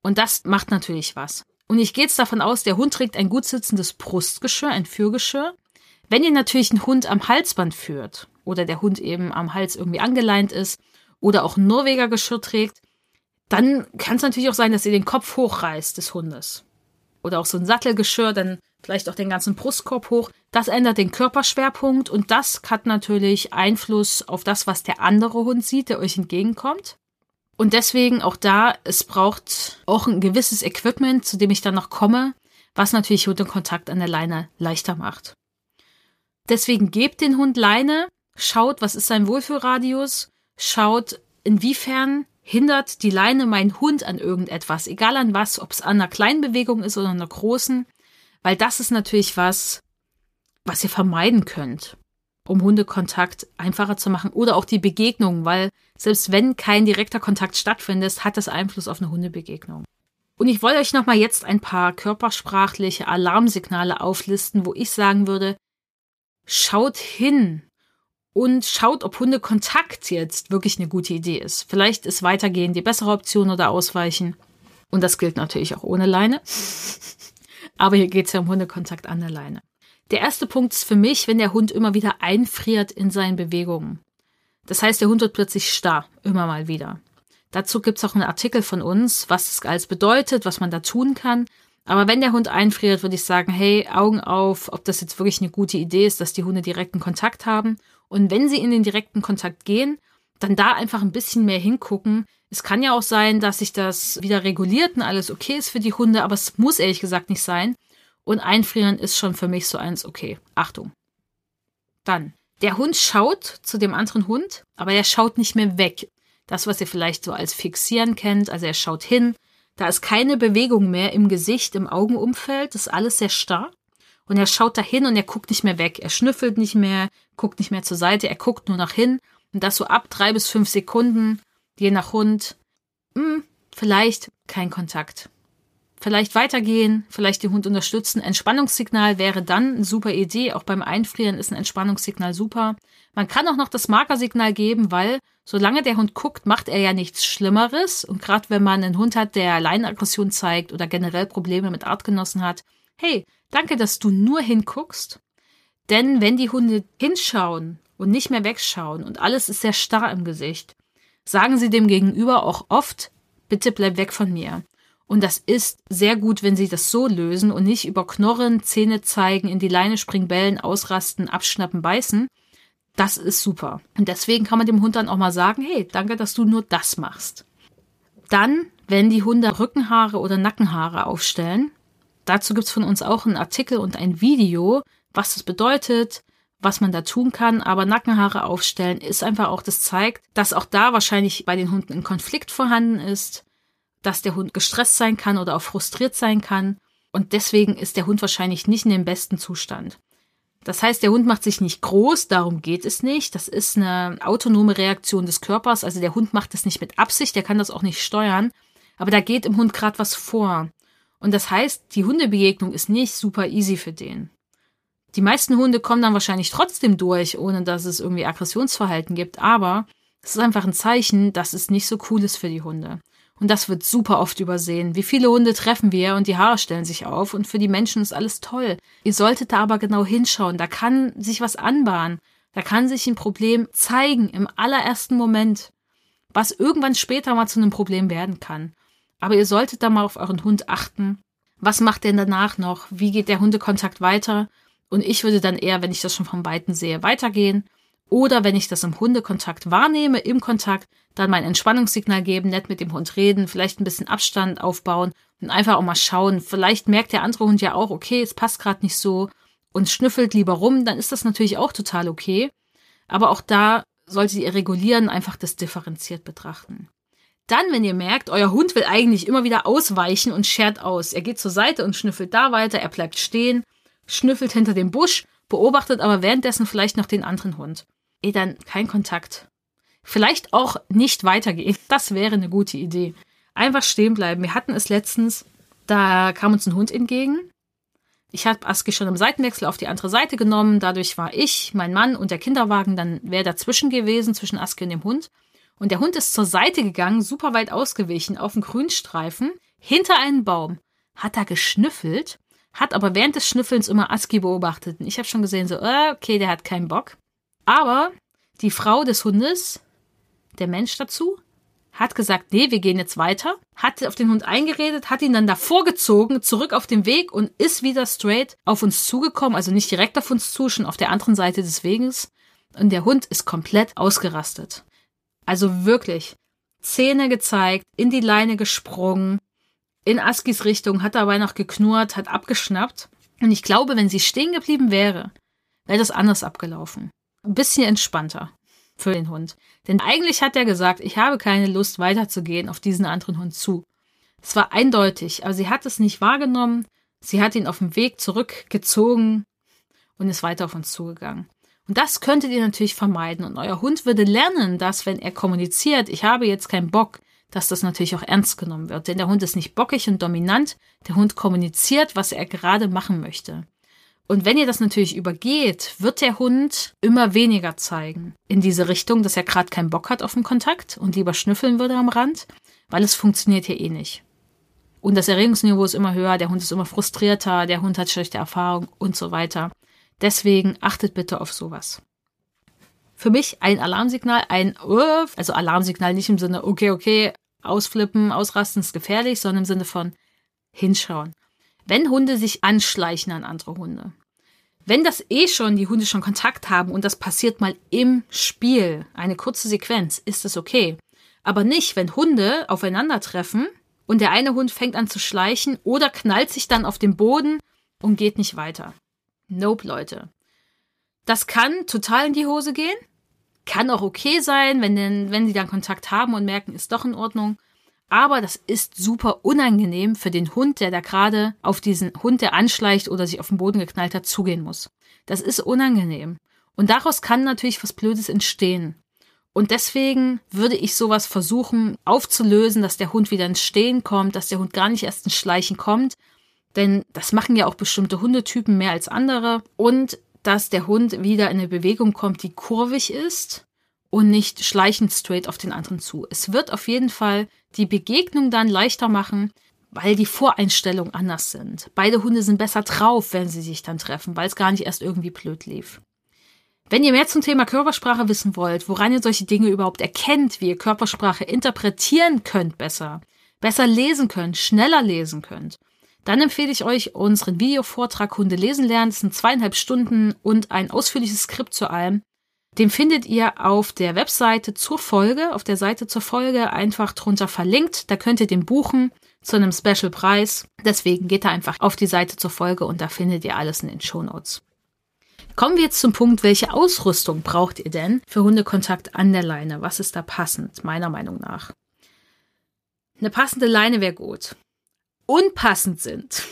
Und das macht natürlich was. Und ich gehe jetzt davon aus, der Hund trägt ein gut sitzendes Brustgeschirr, ein Führgeschirr. Wenn ihr natürlich einen Hund am Halsband führt oder der Hund eben am Hals irgendwie angeleint ist oder auch ein Norweger Geschirr trägt, dann kann es natürlich auch sein, dass ihr den Kopf hochreißt des Hundes. Oder auch so ein Sattelgeschirr, dann vielleicht auch den ganzen Brustkorb hoch. Das ändert den Körperschwerpunkt und das hat natürlich Einfluss auf das, was der andere Hund sieht, der euch entgegenkommt. Und deswegen auch da, es braucht auch ein gewisses Equipment, zu dem ich dann noch komme, was natürlich Hundekontakt an der Leine leichter macht. Deswegen gebt den Hund Leine, schaut, was ist sein Wohlfühlradius, schaut, inwiefern hindert die Leine meinen Hund an irgendetwas, egal an was, ob es an einer kleinen Bewegung ist oder einer großen, weil das ist natürlich was, was ihr vermeiden könnt, um Hundekontakt einfacher zu machen oder auch die Begegnung, weil selbst wenn kein direkter Kontakt stattfindet, hat das Einfluss auf eine Hundebegegnung. Und ich wollte euch nochmal jetzt ein paar körpersprachliche Alarmsignale auflisten, wo ich sagen würde, schaut hin, und schaut, ob Hundekontakt jetzt wirklich eine gute Idee ist. Vielleicht ist Weitergehen die bessere Option oder Ausweichen. Und das gilt natürlich auch ohne Leine. Aber hier geht es ja um Hundekontakt an der Leine. Der erste Punkt ist für mich, wenn der Hund immer wieder einfriert in seinen Bewegungen. Das heißt, der Hund wird plötzlich starr, immer mal wieder. Dazu gibt es auch einen Artikel von uns, was das alles bedeutet, was man da tun kann. Aber wenn der Hund einfriert, würde ich sagen, hey, Augen auf, ob das jetzt wirklich eine gute Idee ist, dass die Hunde direkten Kontakt haben. Und wenn sie in den direkten Kontakt gehen, dann da einfach ein bisschen mehr hingucken. Es kann ja auch sein, dass sich das wieder reguliert und alles okay ist für die Hunde, aber es muss ehrlich gesagt nicht sein. Und einfrieren ist schon für mich so eins, okay, Achtung. Dann, der Hund schaut zu dem anderen Hund, aber er schaut nicht mehr weg. Das, was ihr vielleicht so als Fixieren kennt, also er schaut hin, da ist keine Bewegung mehr im Gesicht, im Augenumfeld, das ist alles sehr starr. Und er schaut dahin und er guckt nicht mehr weg. Er schnüffelt nicht mehr, guckt nicht mehr zur Seite, er guckt nur nach hin. Und das so ab drei bis fünf Sekunden, je nach Hund. Hm, vielleicht kein Kontakt. Vielleicht weitergehen, vielleicht den Hund unterstützen. Entspannungssignal wäre dann eine super Idee. Auch beim Einfrieren ist ein Entspannungssignal super. Man kann auch noch das Markersignal geben, weil solange der Hund guckt, macht er ja nichts Schlimmeres. Und gerade wenn man einen Hund hat, der Leinenaggression zeigt oder generell Probleme mit Artgenossen hat, hey, danke, dass du nur hinguckst. Denn wenn die Hunde hinschauen und nicht mehr wegschauen und alles ist sehr starr im Gesicht, sagen sie dem Gegenüber auch oft, bitte bleib weg von mir. Und das ist sehr gut, wenn sie das so lösen und nicht über Knorren, Zähne zeigen, in die Leine springen, bellen, ausrasten, abschnappen, beißen. Das ist super. Und deswegen kann man dem Hund dann auch mal sagen, hey, danke, dass du nur das machst. Dann, wenn die Hunde Rückenhaare oder Nackenhaare aufstellen, dazu gibt's von uns auch einen Artikel und ein Video, was das bedeutet, was man da tun kann, aber Nackenhaare aufstellen ist einfach auch, das zeigt, dass auch da wahrscheinlich bei den Hunden ein Konflikt vorhanden ist, dass der Hund gestresst sein kann oder auch frustriert sein kann und deswegen ist der Hund wahrscheinlich nicht in dem besten Zustand. Das heißt, der Hund macht sich nicht groß, darum geht es nicht. Das ist eine autonome Reaktion des Körpers. Also der Hund macht das nicht mit Absicht, der kann das auch nicht steuern. Aber da geht im Hund gerade was vor. Und das heißt, die Hundebegegnung ist nicht super easy für den. Die meisten Hunde kommen dann wahrscheinlich trotzdem durch, ohne dass es irgendwie Aggressionsverhalten gibt, aber es ist einfach ein Zeichen, dass es nicht so cool ist für die Hunde. Und das wird super oft übersehen. Wie viele Hunde treffen wir und die Haare stellen sich auf und für die Menschen ist alles toll. Ihr solltet da aber genau hinschauen. Da kann sich was anbahnen. Da kann sich ein Problem zeigen im allerersten Moment, was irgendwann später mal zu einem Problem werden kann. Aber ihr solltet da mal auf euren Hund achten. Was macht denn danach noch? Wie geht der Hundekontakt weiter? Und ich würde dann eher, wenn ich das schon vom Weiten sehe, weitergehen. Oder wenn ich das im Hundekontakt wahrnehme, im Kontakt, dann mein Entspannungssignal geben, nett mit dem Hund reden, vielleicht ein bisschen Abstand aufbauen und einfach auch mal schauen. Vielleicht merkt der andere Hund ja auch, okay, es passt gerade nicht so und schnüffelt lieber rum, dann ist das natürlich auch total okay. Aber auch da solltet ihr regulieren, einfach das differenziert betrachten. Dann, wenn ihr merkt, euer Hund will eigentlich immer wieder ausweichen und schert aus. Er geht zur Seite und schnüffelt da weiter, er bleibt stehen, schnüffelt hinter dem Busch, beobachtet aber währenddessen vielleicht noch den anderen Hund. Eh, dann kein Kontakt. Vielleicht auch nicht weitergehen. Das wäre eine gute Idee. Einfach stehen bleiben. Wir hatten es letztens, da kam uns ein Hund entgegen. Ich habe Aski schon im Seitenwechsel auf die andere Seite genommen. Dadurch war ich, mein Mann und der Kinderwagen dann wäre dazwischen gewesen, zwischen Aski und dem Hund. Und der Hund ist zur Seite gegangen, super weit ausgewichen, auf den Grünstreifen, hinter einen Baum, hat da geschnüffelt, hat aber während des Schnüffelns immer Aski beobachtet. Und ich habe schon gesehen, so, äh, okay, der hat keinen Bock. Aber die Frau des Hundes, der Mensch dazu, hat gesagt, nee, wir gehen jetzt weiter, hat auf den Hund eingeredet, hat ihn dann davor gezogen, zurück auf den Weg und ist wieder straight auf uns zugekommen, also nicht direkt auf uns zu, schon auf der anderen Seite des Weges. Und der Hund ist komplett ausgerastet. Also wirklich Zähne gezeigt, in die Leine gesprungen, in Askis Richtung, hat dabei noch geknurrt, hat abgeschnappt. Und ich glaube, wenn sie stehen geblieben wäre, wäre das anders abgelaufen. Ein bisschen entspannter für den Hund. Denn eigentlich hat er gesagt, ich habe keine Lust weiterzugehen auf diesen anderen Hund zu. Es war eindeutig, aber sie hat es nicht wahrgenommen. Sie hat ihn auf dem Weg zurückgezogen und ist weiter auf uns zugegangen. Und das könntet ihr natürlich vermeiden. Und euer Hund würde lernen, dass wenn er kommuniziert, ich habe jetzt keinen Bock, dass das natürlich auch ernst genommen wird. Denn der Hund ist nicht bockig und dominant. Der Hund kommuniziert, was er gerade machen möchte. Und wenn ihr das natürlich übergeht, wird der Hund immer weniger zeigen in diese Richtung, dass er gerade keinen Bock hat auf den Kontakt und lieber schnüffeln würde am Rand, weil es funktioniert hier eh nicht. Und das Erregungsniveau ist immer höher, der Hund ist immer frustrierter, der Hund hat schlechte Erfahrungen und so weiter. Deswegen achtet bitte auf sowas. Für mich ein Alarmsignal, ein also Alarmsignal nicht im Sinne, okay, okay, ausflippen, ausrasten ist gefährlich, sondern im Sinne von hinschauen. Wenn Hunde sich anschleichen an andere Hunde, wenn das eh schon, die Hunde schon Kontakt haben und das passiert mal im Spiel, eine kurze Sequenz, ist das okay. Aber nicht, wenn Hunde aufeinandertreffen und der eine Hund fängt an zu schleichen oder knallt sich dann auf den Boden und geht nicht weiter. Nope, Leute. Das kann total in die Hose gehen. Kann auch okay sein, wenn, denn, wenn sie dann Kontakt haben und merken, ist doch in Ordnung. Aber das ist super unangenehm für den Hund, der da gerade auf diesen Hund, der anschleicht oder sich auf den Boden geknallt hat, zugehen muss. Das ist unangenehm. Und daraus kann natürlich was Blödes entstehen. Und deswegen würde ich sowas versuchen aufzulösen, dass der Hund wieder ins Stehen kommt, dass der Hund gar nicht erst ins Schleichen kommt, denn das machen ja auch bestimmte Hundetypen mehr als andere. Und dass der Hund wieder in eine Bewegung kommt, die kurvig ist und nicht schleichend straight auf den anderen zu. Es wird auf jeden Fall die Begegnung dann leichter machen, weil die Voreinstellungen anders sind. Beide Hunde sind besser drauf, wenn sie sich dann treffen, weil es gar nicht erst irgendwie blöd lief. Wenn ihr mehr zum Thema Körpersprache wissen wollt, woran ihr solche Dinge überhaupt erkennt, wie ihr Körpersprache interpretieren könnt besser, besser lesen könnt, schneller lesen könnt, dann empfehle ich euch unseren Videovortrag Hunde lesen lernen. Das sind zweieinhalb Stunden und ein ausführliches Skript zu allem. Den findet ihr auf der Webseite zur Folge, auf der Seite zur Folge einfach drunter verlinkt. Da könnt ihr den buchen zu einem Special Preis. Deswegen geht da einfach auf die Seite zur Folge und da findet ihr alles in den Show Notes. Kommen wir jetzt zum Punkt, welche Ausrüstung braucht ihr denn für Hundekontakt an der Leine? Was ist da passend, meiner Meinung nach? Eine passende Leine wäre gut unpassend sind.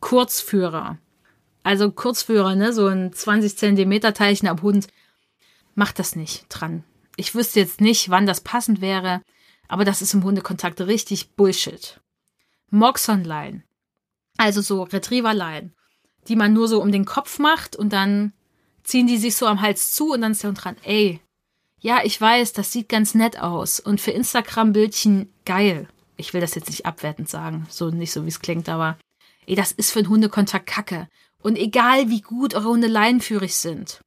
Kurzführer. Also Kurzführer, ne, so ein 20 Zentimeter Teilchen am Hund, macht das nicht dran. Ich wüsste jetzt nicht, wann das passend wäre, aber das ist im Hundekontakt richtig Bullshit. Moxonlein. Also so Retrieverlein, die man nur so um den Kopf macht und dann ziehen die sich so am Hals zu und dann ist der Hund dran, ey, ja, ich weiß, das sieht ganz nett aus und für Instagram-Bildchen geil ich will das jetzt nicht abwertend sagen, so nicht so wie es klingt, aber ey, das ist für einen Hundekontakt Kacke. Und egal wie gut eure Hunde leinführig sind,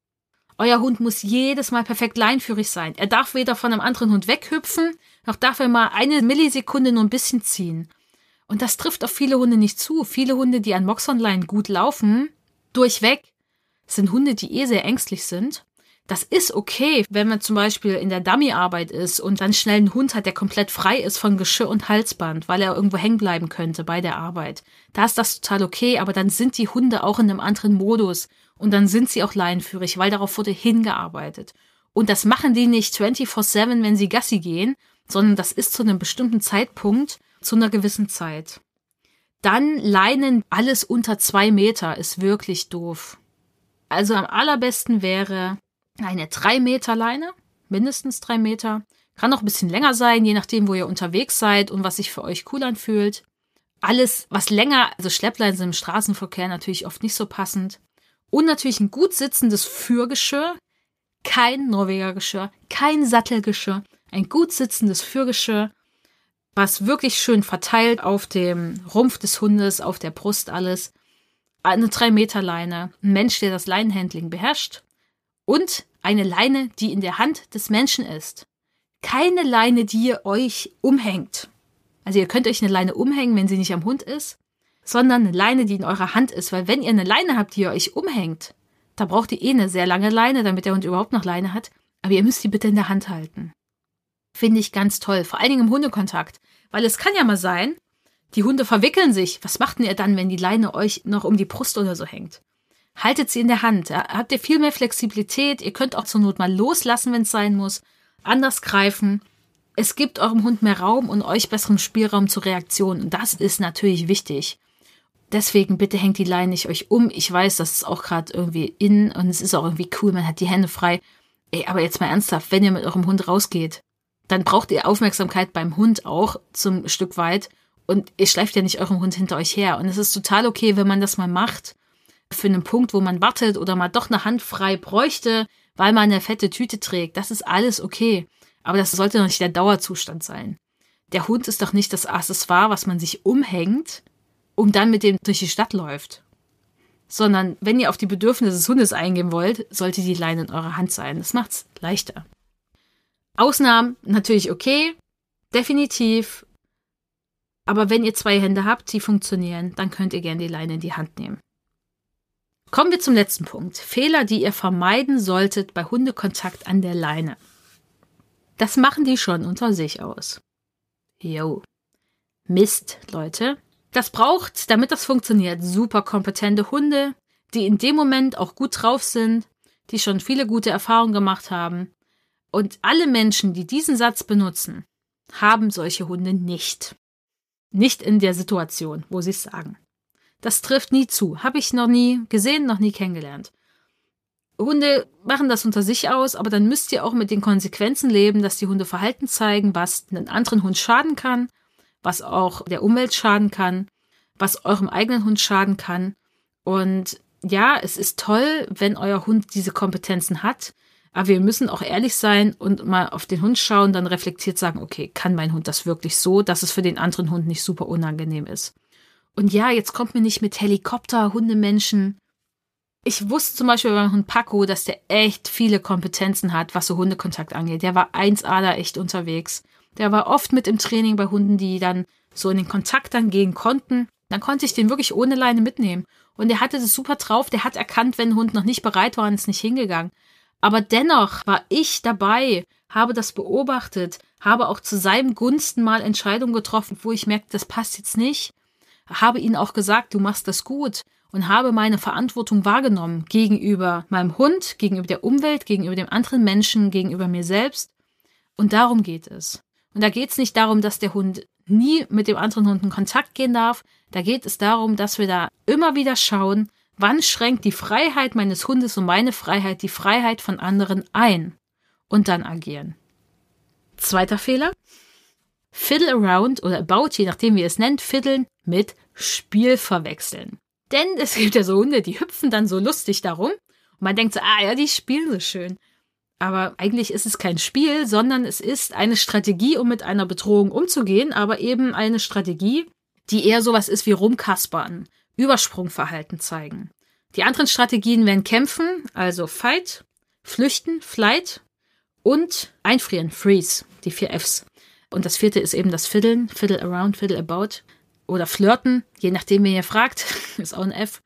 euer Hund muss jedes Mal perfekt leinführig sein. Er darf weder von einem anderen Hund weghüpfen, noch darf er mal eine Millisekunde nur ein bisschen ziehen. Und das trifft auf viele Hunde nicht zu. Viele Hunde, die an Moxonline gut laufen, durchweg, sind Hunde, die eh sehr ängstlich sind das ist okay, wenn man zum Beispiel in der Dummyarbeit ist und dann schnell einen Hund hat, der komplett frei ist von Geschirr und Halsband, weil er irgendwo hängen bleiben könnte bei der Arbeit. Da ist das total okay, aber dann sind die Hunde auch in einem anderen Modus und dann sind sie auch leinenführig, weil darauf wurde hingearbeitet. Und das machen die nicht 24-7, wenn sie Gassi gehen. sondern das ist zu einem bestimmten Zeitpunkt, zu einer gewissen Zeit. Dann Leinen alles unter zwei Meter ist wirklich doof. Also am allerbesten wäre eine drei Meter Leine, mindestens drei Meter. Kann auch ein bisschen länger sein, je nachdem, wo ihr unterwegs seid und was sich für euch cool anfühlt. Alles, was länger, also Schleppleinen sind im Straßenverkehr natürlich oft nicht so passend. Und natürlich ein gut sitzendes Fürgeschirr. Kein Norweger Geschirr, kein Sattelgeschirr. Ein gut sitzendes Fürgeschirr, was wirklich schön verteilt auf dem Rumpf des Hundes, auf der Brust alles. Eine 3 Meter Leine. Ein Mensch, der das Leinenhandling beherrscht. Und eine Leine, die in der Hand des Menschen ist. Keine Leine, die ihr euch umhängt. Also ihr könnt euch eine Leine umhängen, wenn sie nicht am Hund ist, sondern eine Leine, die in eurer Hand ist. Weil wenn ihr eine Leine habt, die ihr euch umhängt, da braucht ihr eh eine sehr lange Leine, damit der Hund überhaupt noch Leine hat. Aber ihr müsst die bitte in der Hand halten. Finde ich ganz toll. Vor allen Dingen im Hundekontakt. Weil es kann ja mal sein, die Hunde verwickeln sich. Was macht denn ihr dann, wenn die Leine euch noch um die Brust oder so hängt? Haltet sie in der Hand. Habt ihr viel mehr Flexibilität. Ihr könnt auch zur Not mal loslassen, wenn es sein muss anders greifen. Es gibt eurem Hund mehr Raum und euch besseren Spielraum zur Reaktion. Und das ist natürlich wichtig. Deswegen bitte hängt die Leine nicht euch um. Ich weiß, das ist auch gerade irgendwie in und es ist auch irgendwie cool, man hat die Hände frei. Ey, aber jetzt mal ernsthaft, wenn ihr mit eurem Hund rausgeht, dann braucht ihr Aufmerksamkeit beim Hund auch zum Stück weit und ihr schleift ja nicht euren Hund hinter euch her. Und es ist total okay, wenn man das mal macht für einen Punkt, wo man wartet oder mal doch eine Hand frei bräuchte, weil man eine fette Tüte trägt. Das ist alles okay. Aber das sollte doch nicht der Dauerzustand sein. Der Hund ist doch nicht das Accessoire, was man sich umhängt, um dann mit dem durch die Stadt läuft. Sondern wenn ihr auf die Bedürfnisse des Hundes eingehen wollt, sollte die Leine in eurer Hand sein. Das macht's leichter. Ausnahmen natürlich okay, definitiv. Aber wenn ihr zwei Hände habt, die funktionieren, dann könnt ihr gerne die Leine in die Hand nehmen. Kommen wir zum letzten Punkt. Fehler, die ihr vermeiden solltet bei Hundekontakt an der Leine. Das machen die schon unter sich aus. Jo. Mist, Leute. Das braucht, damit das funktioniert, super kompetente Hunde, die in dem Moment auch gut drauf sind, die schon viele gute Erfahrungen gemacht haben. Und alle Menschen, die diesen Satz benutzen, haben solche Hunde nicht. Nicht in der Situation, wo sie es sagen. Das trifft nie zu. Habe ich noch nie gesehen, noch nie kennengelernt. Hunde machen das unter sich aus, aber dann müsst ihr auch mit den Konsequenzen leben, dass die Hunde Verhalten zeigen, was einen anderen Hund schaden kann, was auch der Umwelt schaden kann, was eurem eigenen Hund schaden kann. Und ja, es ist toll, wenn euer Hund diese Kompetenzen hat, aber wir müssen auch ehrlich sein und mal auf den Hund schauen, dann reflektiert sagen, okay, kann mein Hund das wirklich so, dass es für den anderen Hund nicht super unangenehm ist. Und ja, jetzt kommt mir nicht mit Helikopter, Hundemenschen. Ich wusste zum Beispiel beim Hund Paco, dass der echt viele Kompetenzen hat, was so Hundekontakt angeht. Der war 1A da echt unterwegs. Der war oft mit im Training bei Hunden, die dann so in den Kontakt dann gehen konnten. Dann konnte ich den wirklich ohne Leine mitnehmen. Und der hatte das super drauf. Der hat erkannt, wenn ein Hund noch nicht bereit war und ist nicht hingegangen. Aber dennoch war ich dabei, habe das beobachtet, habe auch zu seinem Gunsten mal Entscheidungen getroffen, wo ich merkte, das passt jetzt nicht habe ihnen auch gesagt, du machst das gut und habe meine Verantwortung wahrgenommen gegenüber meinem Hund, gegenüber der Umwelt, gegenüber dem anderen Menschen, gegenüber mir selbst. Und darum geht es. Und da geht es nicht darum, dass der Hund nie mit dem anderen Hund in Kontakt gehen darf. Da geht es darum, dass wir da immer wieder schauen, wann schränkt die Freiheit meines Hundes und meine Freiheit die Freiheit von anderen ein. Und dann agieren. Zweiter Fehler. Fiddle around oder about, je nachdem wie ihr es nennt, fiddeln mit Spiel verwechseln. Denn es gibt ja so Hunde, die hüpfen dann so lustig darum und man denkt so, ah ja, die spielen so schön. Aber eigentlich ist es kein Spiel, sondern es ist eine Strategie, um mit einer Bedrohung umzugehen, aber eben eine Strategie, die eher sowas ist wie rumkaspern, Übersprungverhalten zeigen. Die anderen Strategien wären kämpfen, also fight, flüchten, flight und einfrieren, freeze, die vier Fs. Und das vierte ist eben das Fiddeln, Fiddle around, Fiddle about oder flirten, je nachdem, wer ihr fragt, ist auch ein F.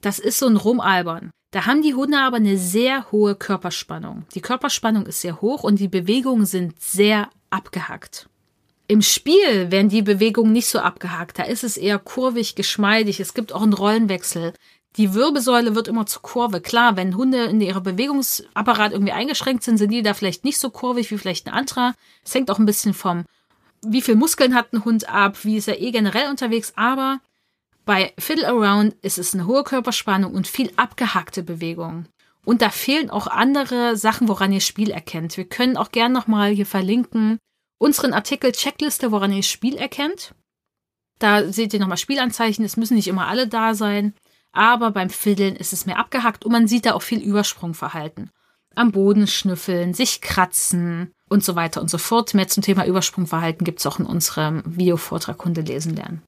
Das ist so ein Rumalbern. Da haben die Hunde aber eine sehr hohe Körperspannung. Die Körperspannung ist sehr hoch und die Bewegungen sind sehr abgehackt. Im Spiel werden die Bewegungen nicht so abgehakt. Da ist es eher kurvig, geschmeidig. Es gibt auch einen Rollenwechsel. Die Wirbelsäule wird immer zur Kurve. Klar, wenn Hunde in ihrer Bewegungsapparat irgendwie eingeschränkt sind, sind die da vielleicht nicht so kurvig wie vielleicht ein anderer. Es hängt auch ein bisschen vom, wie viel Muskeln hat ein Hund ab, wie ist er eh generell unterwegs. Aber bei Fiddle Around ist es eine hohe Körperspannung und viel abgehackte Bewegung. Und da fehlen auch andere Sachen, woran ihr Spiel erkennt. Wir können auch gern nochmal hier verlinken unseren Artikel Checkliste, woran ihr Spiel erkennt. Da seht ihr nochmal Spielanzeichen. Es müssen nicht immer alle da sein. Aber beim Fiddeln ist es mehr abgehackt und man sieht da auch viel Übersprungverhalten. Am Boden schnüffeln, sich kratzen und so weiter und so fort. Mehr zum Thema Übersprungverhalten gibt es auch in unserem Videovortrag Hunde lesen lernen.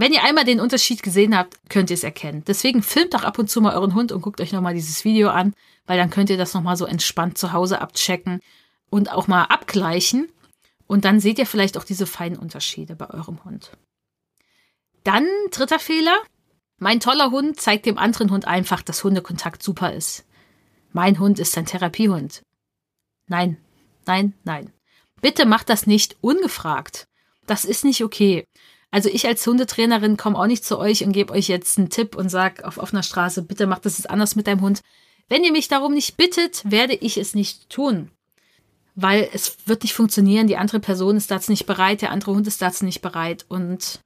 Wenn ihr einmal den Unterschied gesehen habt, könnt ihr es erkennen. Deswegen filmt doch ab und zu mal euren Hund und guckt euch nochmal dieses Video an, weil dann könnt ihr das nochmal so entspannt zu Hause abchecken und auch mal abgleichen. Und dann seht ihr vielleicht auch diese feinen Unterschiede bei eurem Hund. Dann dritter Fehler. Mein toller Hund zeigt dem anderen Hund einfach, dass Hundekontakt super ist. Mein Hund ist ein Therapiehund. Nein, nein, nein. Bitte macht das nicht ungefragt. Das ist nicht okay. Also ich als Hundetrainerin komme auch nicht zu euch und gebe euch jetzt einen Tipp und sage auf offener Straße, bitte macht das jetzt anders mit deinem Hund. Wenn ihr mich darum nicht bittet, werde ich es nicht tun weil es wird nicht funktionieren. Die andere Person ist dazu nicht bereit, der andere Hund ist dazu nicht bereit und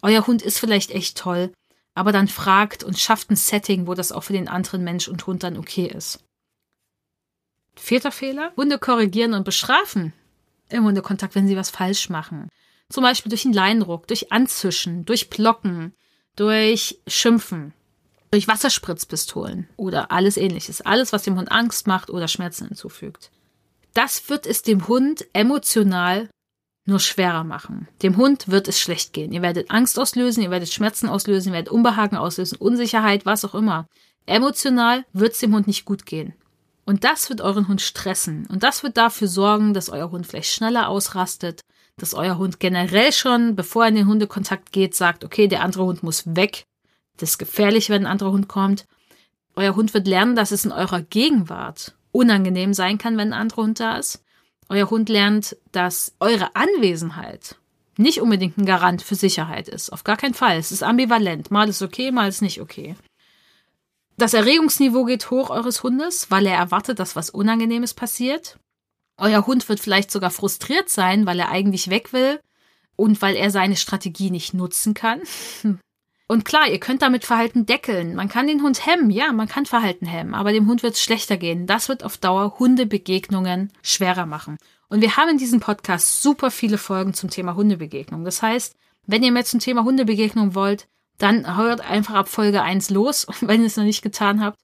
euer Hund ist vielleicht echt toll, aber dann fragt und schafft ein Setting, wo das auch für den anderen Mensch und Hund dann okay ist. Vierter Fehler, Hunde korrigieren und bestrafen im Hundekontakt, wenn sie was falsch machen. Zum Beispiel durch einen Leinenruck, durch Anzischen, durch Blocken, durch Schimpfen, durch Wasserspritzpistolen oder alles ähnliches. Alles, was dem Hund Angst macht oder Schmerzen hinzufügt. Das wird es dem Hund emotional nur schwerer machen. Dem Hund wird es schlecht gehen. Ihr werdet Angst auslösen, ihr werdet Schmerzen auslösen, ihr werdet Unbehagen auslösen, Unsicherheit, was auch immer. Emotional wird es dem Hund nicht gut gehen. Und das wird euren Hund stressen. Und das wird dafür sorgen, dass euer Hund vielleicht schneller ausrastet, dass euer Hund generell schon, bevor er in den Hundekontakt geht, sagt, okay, der andere Hund muss weg. Das ist gefährlich, wenn ein anderer Hund kommt. Euer Hund wird lernen, dass es in eurer Gegenwart unangenehm sein kann, wenn ein anderer Hund da ist. Euer Hund lernt, dass eure Anwesenheit nicht unbedingt ein Garant für Sicherheit ist. Auf gar keinen Fall. Es ist ambivalent. Mal ist okay, mal ist nicht okay. Das Erregungsniveau geht hoch eures Hundes, weil er erwartet, dass was Unangenehmes passiert. Euer Hund wird vielleicht sogar frustriert sein, weil er eigentlich weg will und weil er seine Strategie nicht nutzen kann. Und klar, ihr könnt damit Verhalten deckeln. Man kann den Hund hemmen, ja, man kann Verhalten hemmen, aber dem Hund wird es schlechter gehen. Das wird auf Dauer Hundebegegnungen schwerer machen. Und wir haben in diesem Podcast super viele Folgen zum Thema Hundebegegnung. Das heißt, wenn ihr mehr zum Thema Hundebegegnung wollt, dann hört einfach ab Folge 1 los. Und wenn ihr es noch nicht getan habt,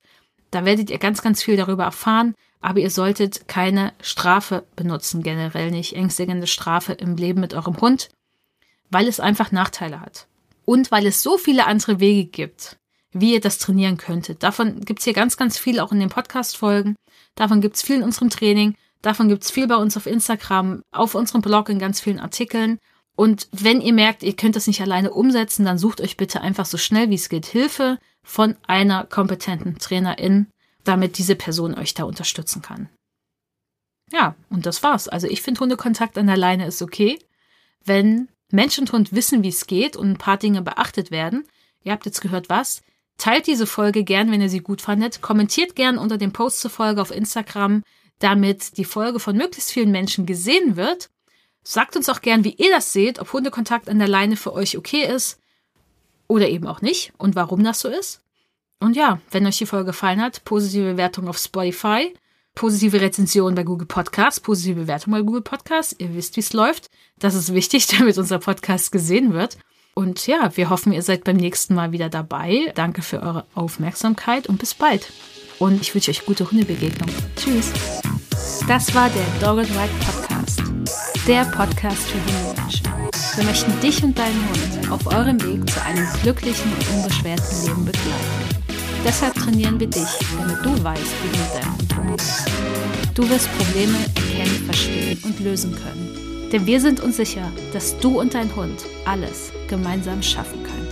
da werdet ihr ganz, ganz viel darüber erfahren. Aber ihr solltet keine Strafe benutzen, generell nicht ängstigende Strafe im Leben mit eurem Hund, weil es einfach Nachteile hat und weil es so viele andere Wege gibt, wie ihr das trainieren könntet. Davon gibt es hier ganz, ganz viel auch in den Podcast-Folgen. Davon gibt es viel in unserem Training. Davon gibt es viel bei uns auf Instagram, auf unserem Blog in ganz vielen Artikeln. Und wenn ihr merkt, ihr könnt das nicht alleine umsetzen, dann sucht euch bitte einfach so schnell wie es geht Hilfe von einer kompetenten Trainerin, damit diese Person euch da unterstützen kann. Ja, und das war's. Also ich finde Hundekontakt an der Leine ist okay, wenn Mensch und Hund wissen, wie es geht und ein paar Dinge beachtet werden. Ihr habt jetzt gehört, was. Teilt diese Folge gern, wenn ihr sie gut fandet. Kommentiert gern unter dem Post zur Folge auf Instagram, damit die Folge von möglichst vielen Menschen gesehen wird. Sagt uns auch gern, wie ihr das seht, ob Hundekontakt an der Leine für euch okay ist oder eben auch nicht und warum das so ist. Und ja, wenn euch die Folge gefallen hat, positive Bewertung auf Spotify positive Rezension bei Google Podcasts, positive Bewertung bei Google Podcasts. Ihr wisst, wie es läuft. Das ist wichtig, damit unser Podcast gesehen wird. Und ja, wir hoffen, ihr seid beim nächsten Mal wieder dabei. Danke für eure Aufmerksamkeit und bis bald. Und ich wünsche euch gute Hundebegegnung. Tschüss. Das war der Dog and Ride Podcast. Der Podcast für Hundemenschen. Wir möchten dich und deinen Hund auf eurem Weg zu einem glücklichen und unbeschwerten Leben begleiten. Deshalb trainieren wir dich, damit du weißt, wie du mit deinem Hund umgehst. Du wirst Probleme erkennen, verstehen und lösen können. Denn wir sind uns sicher, dass du und dein Hund alles gemeinsam schaffen könnt.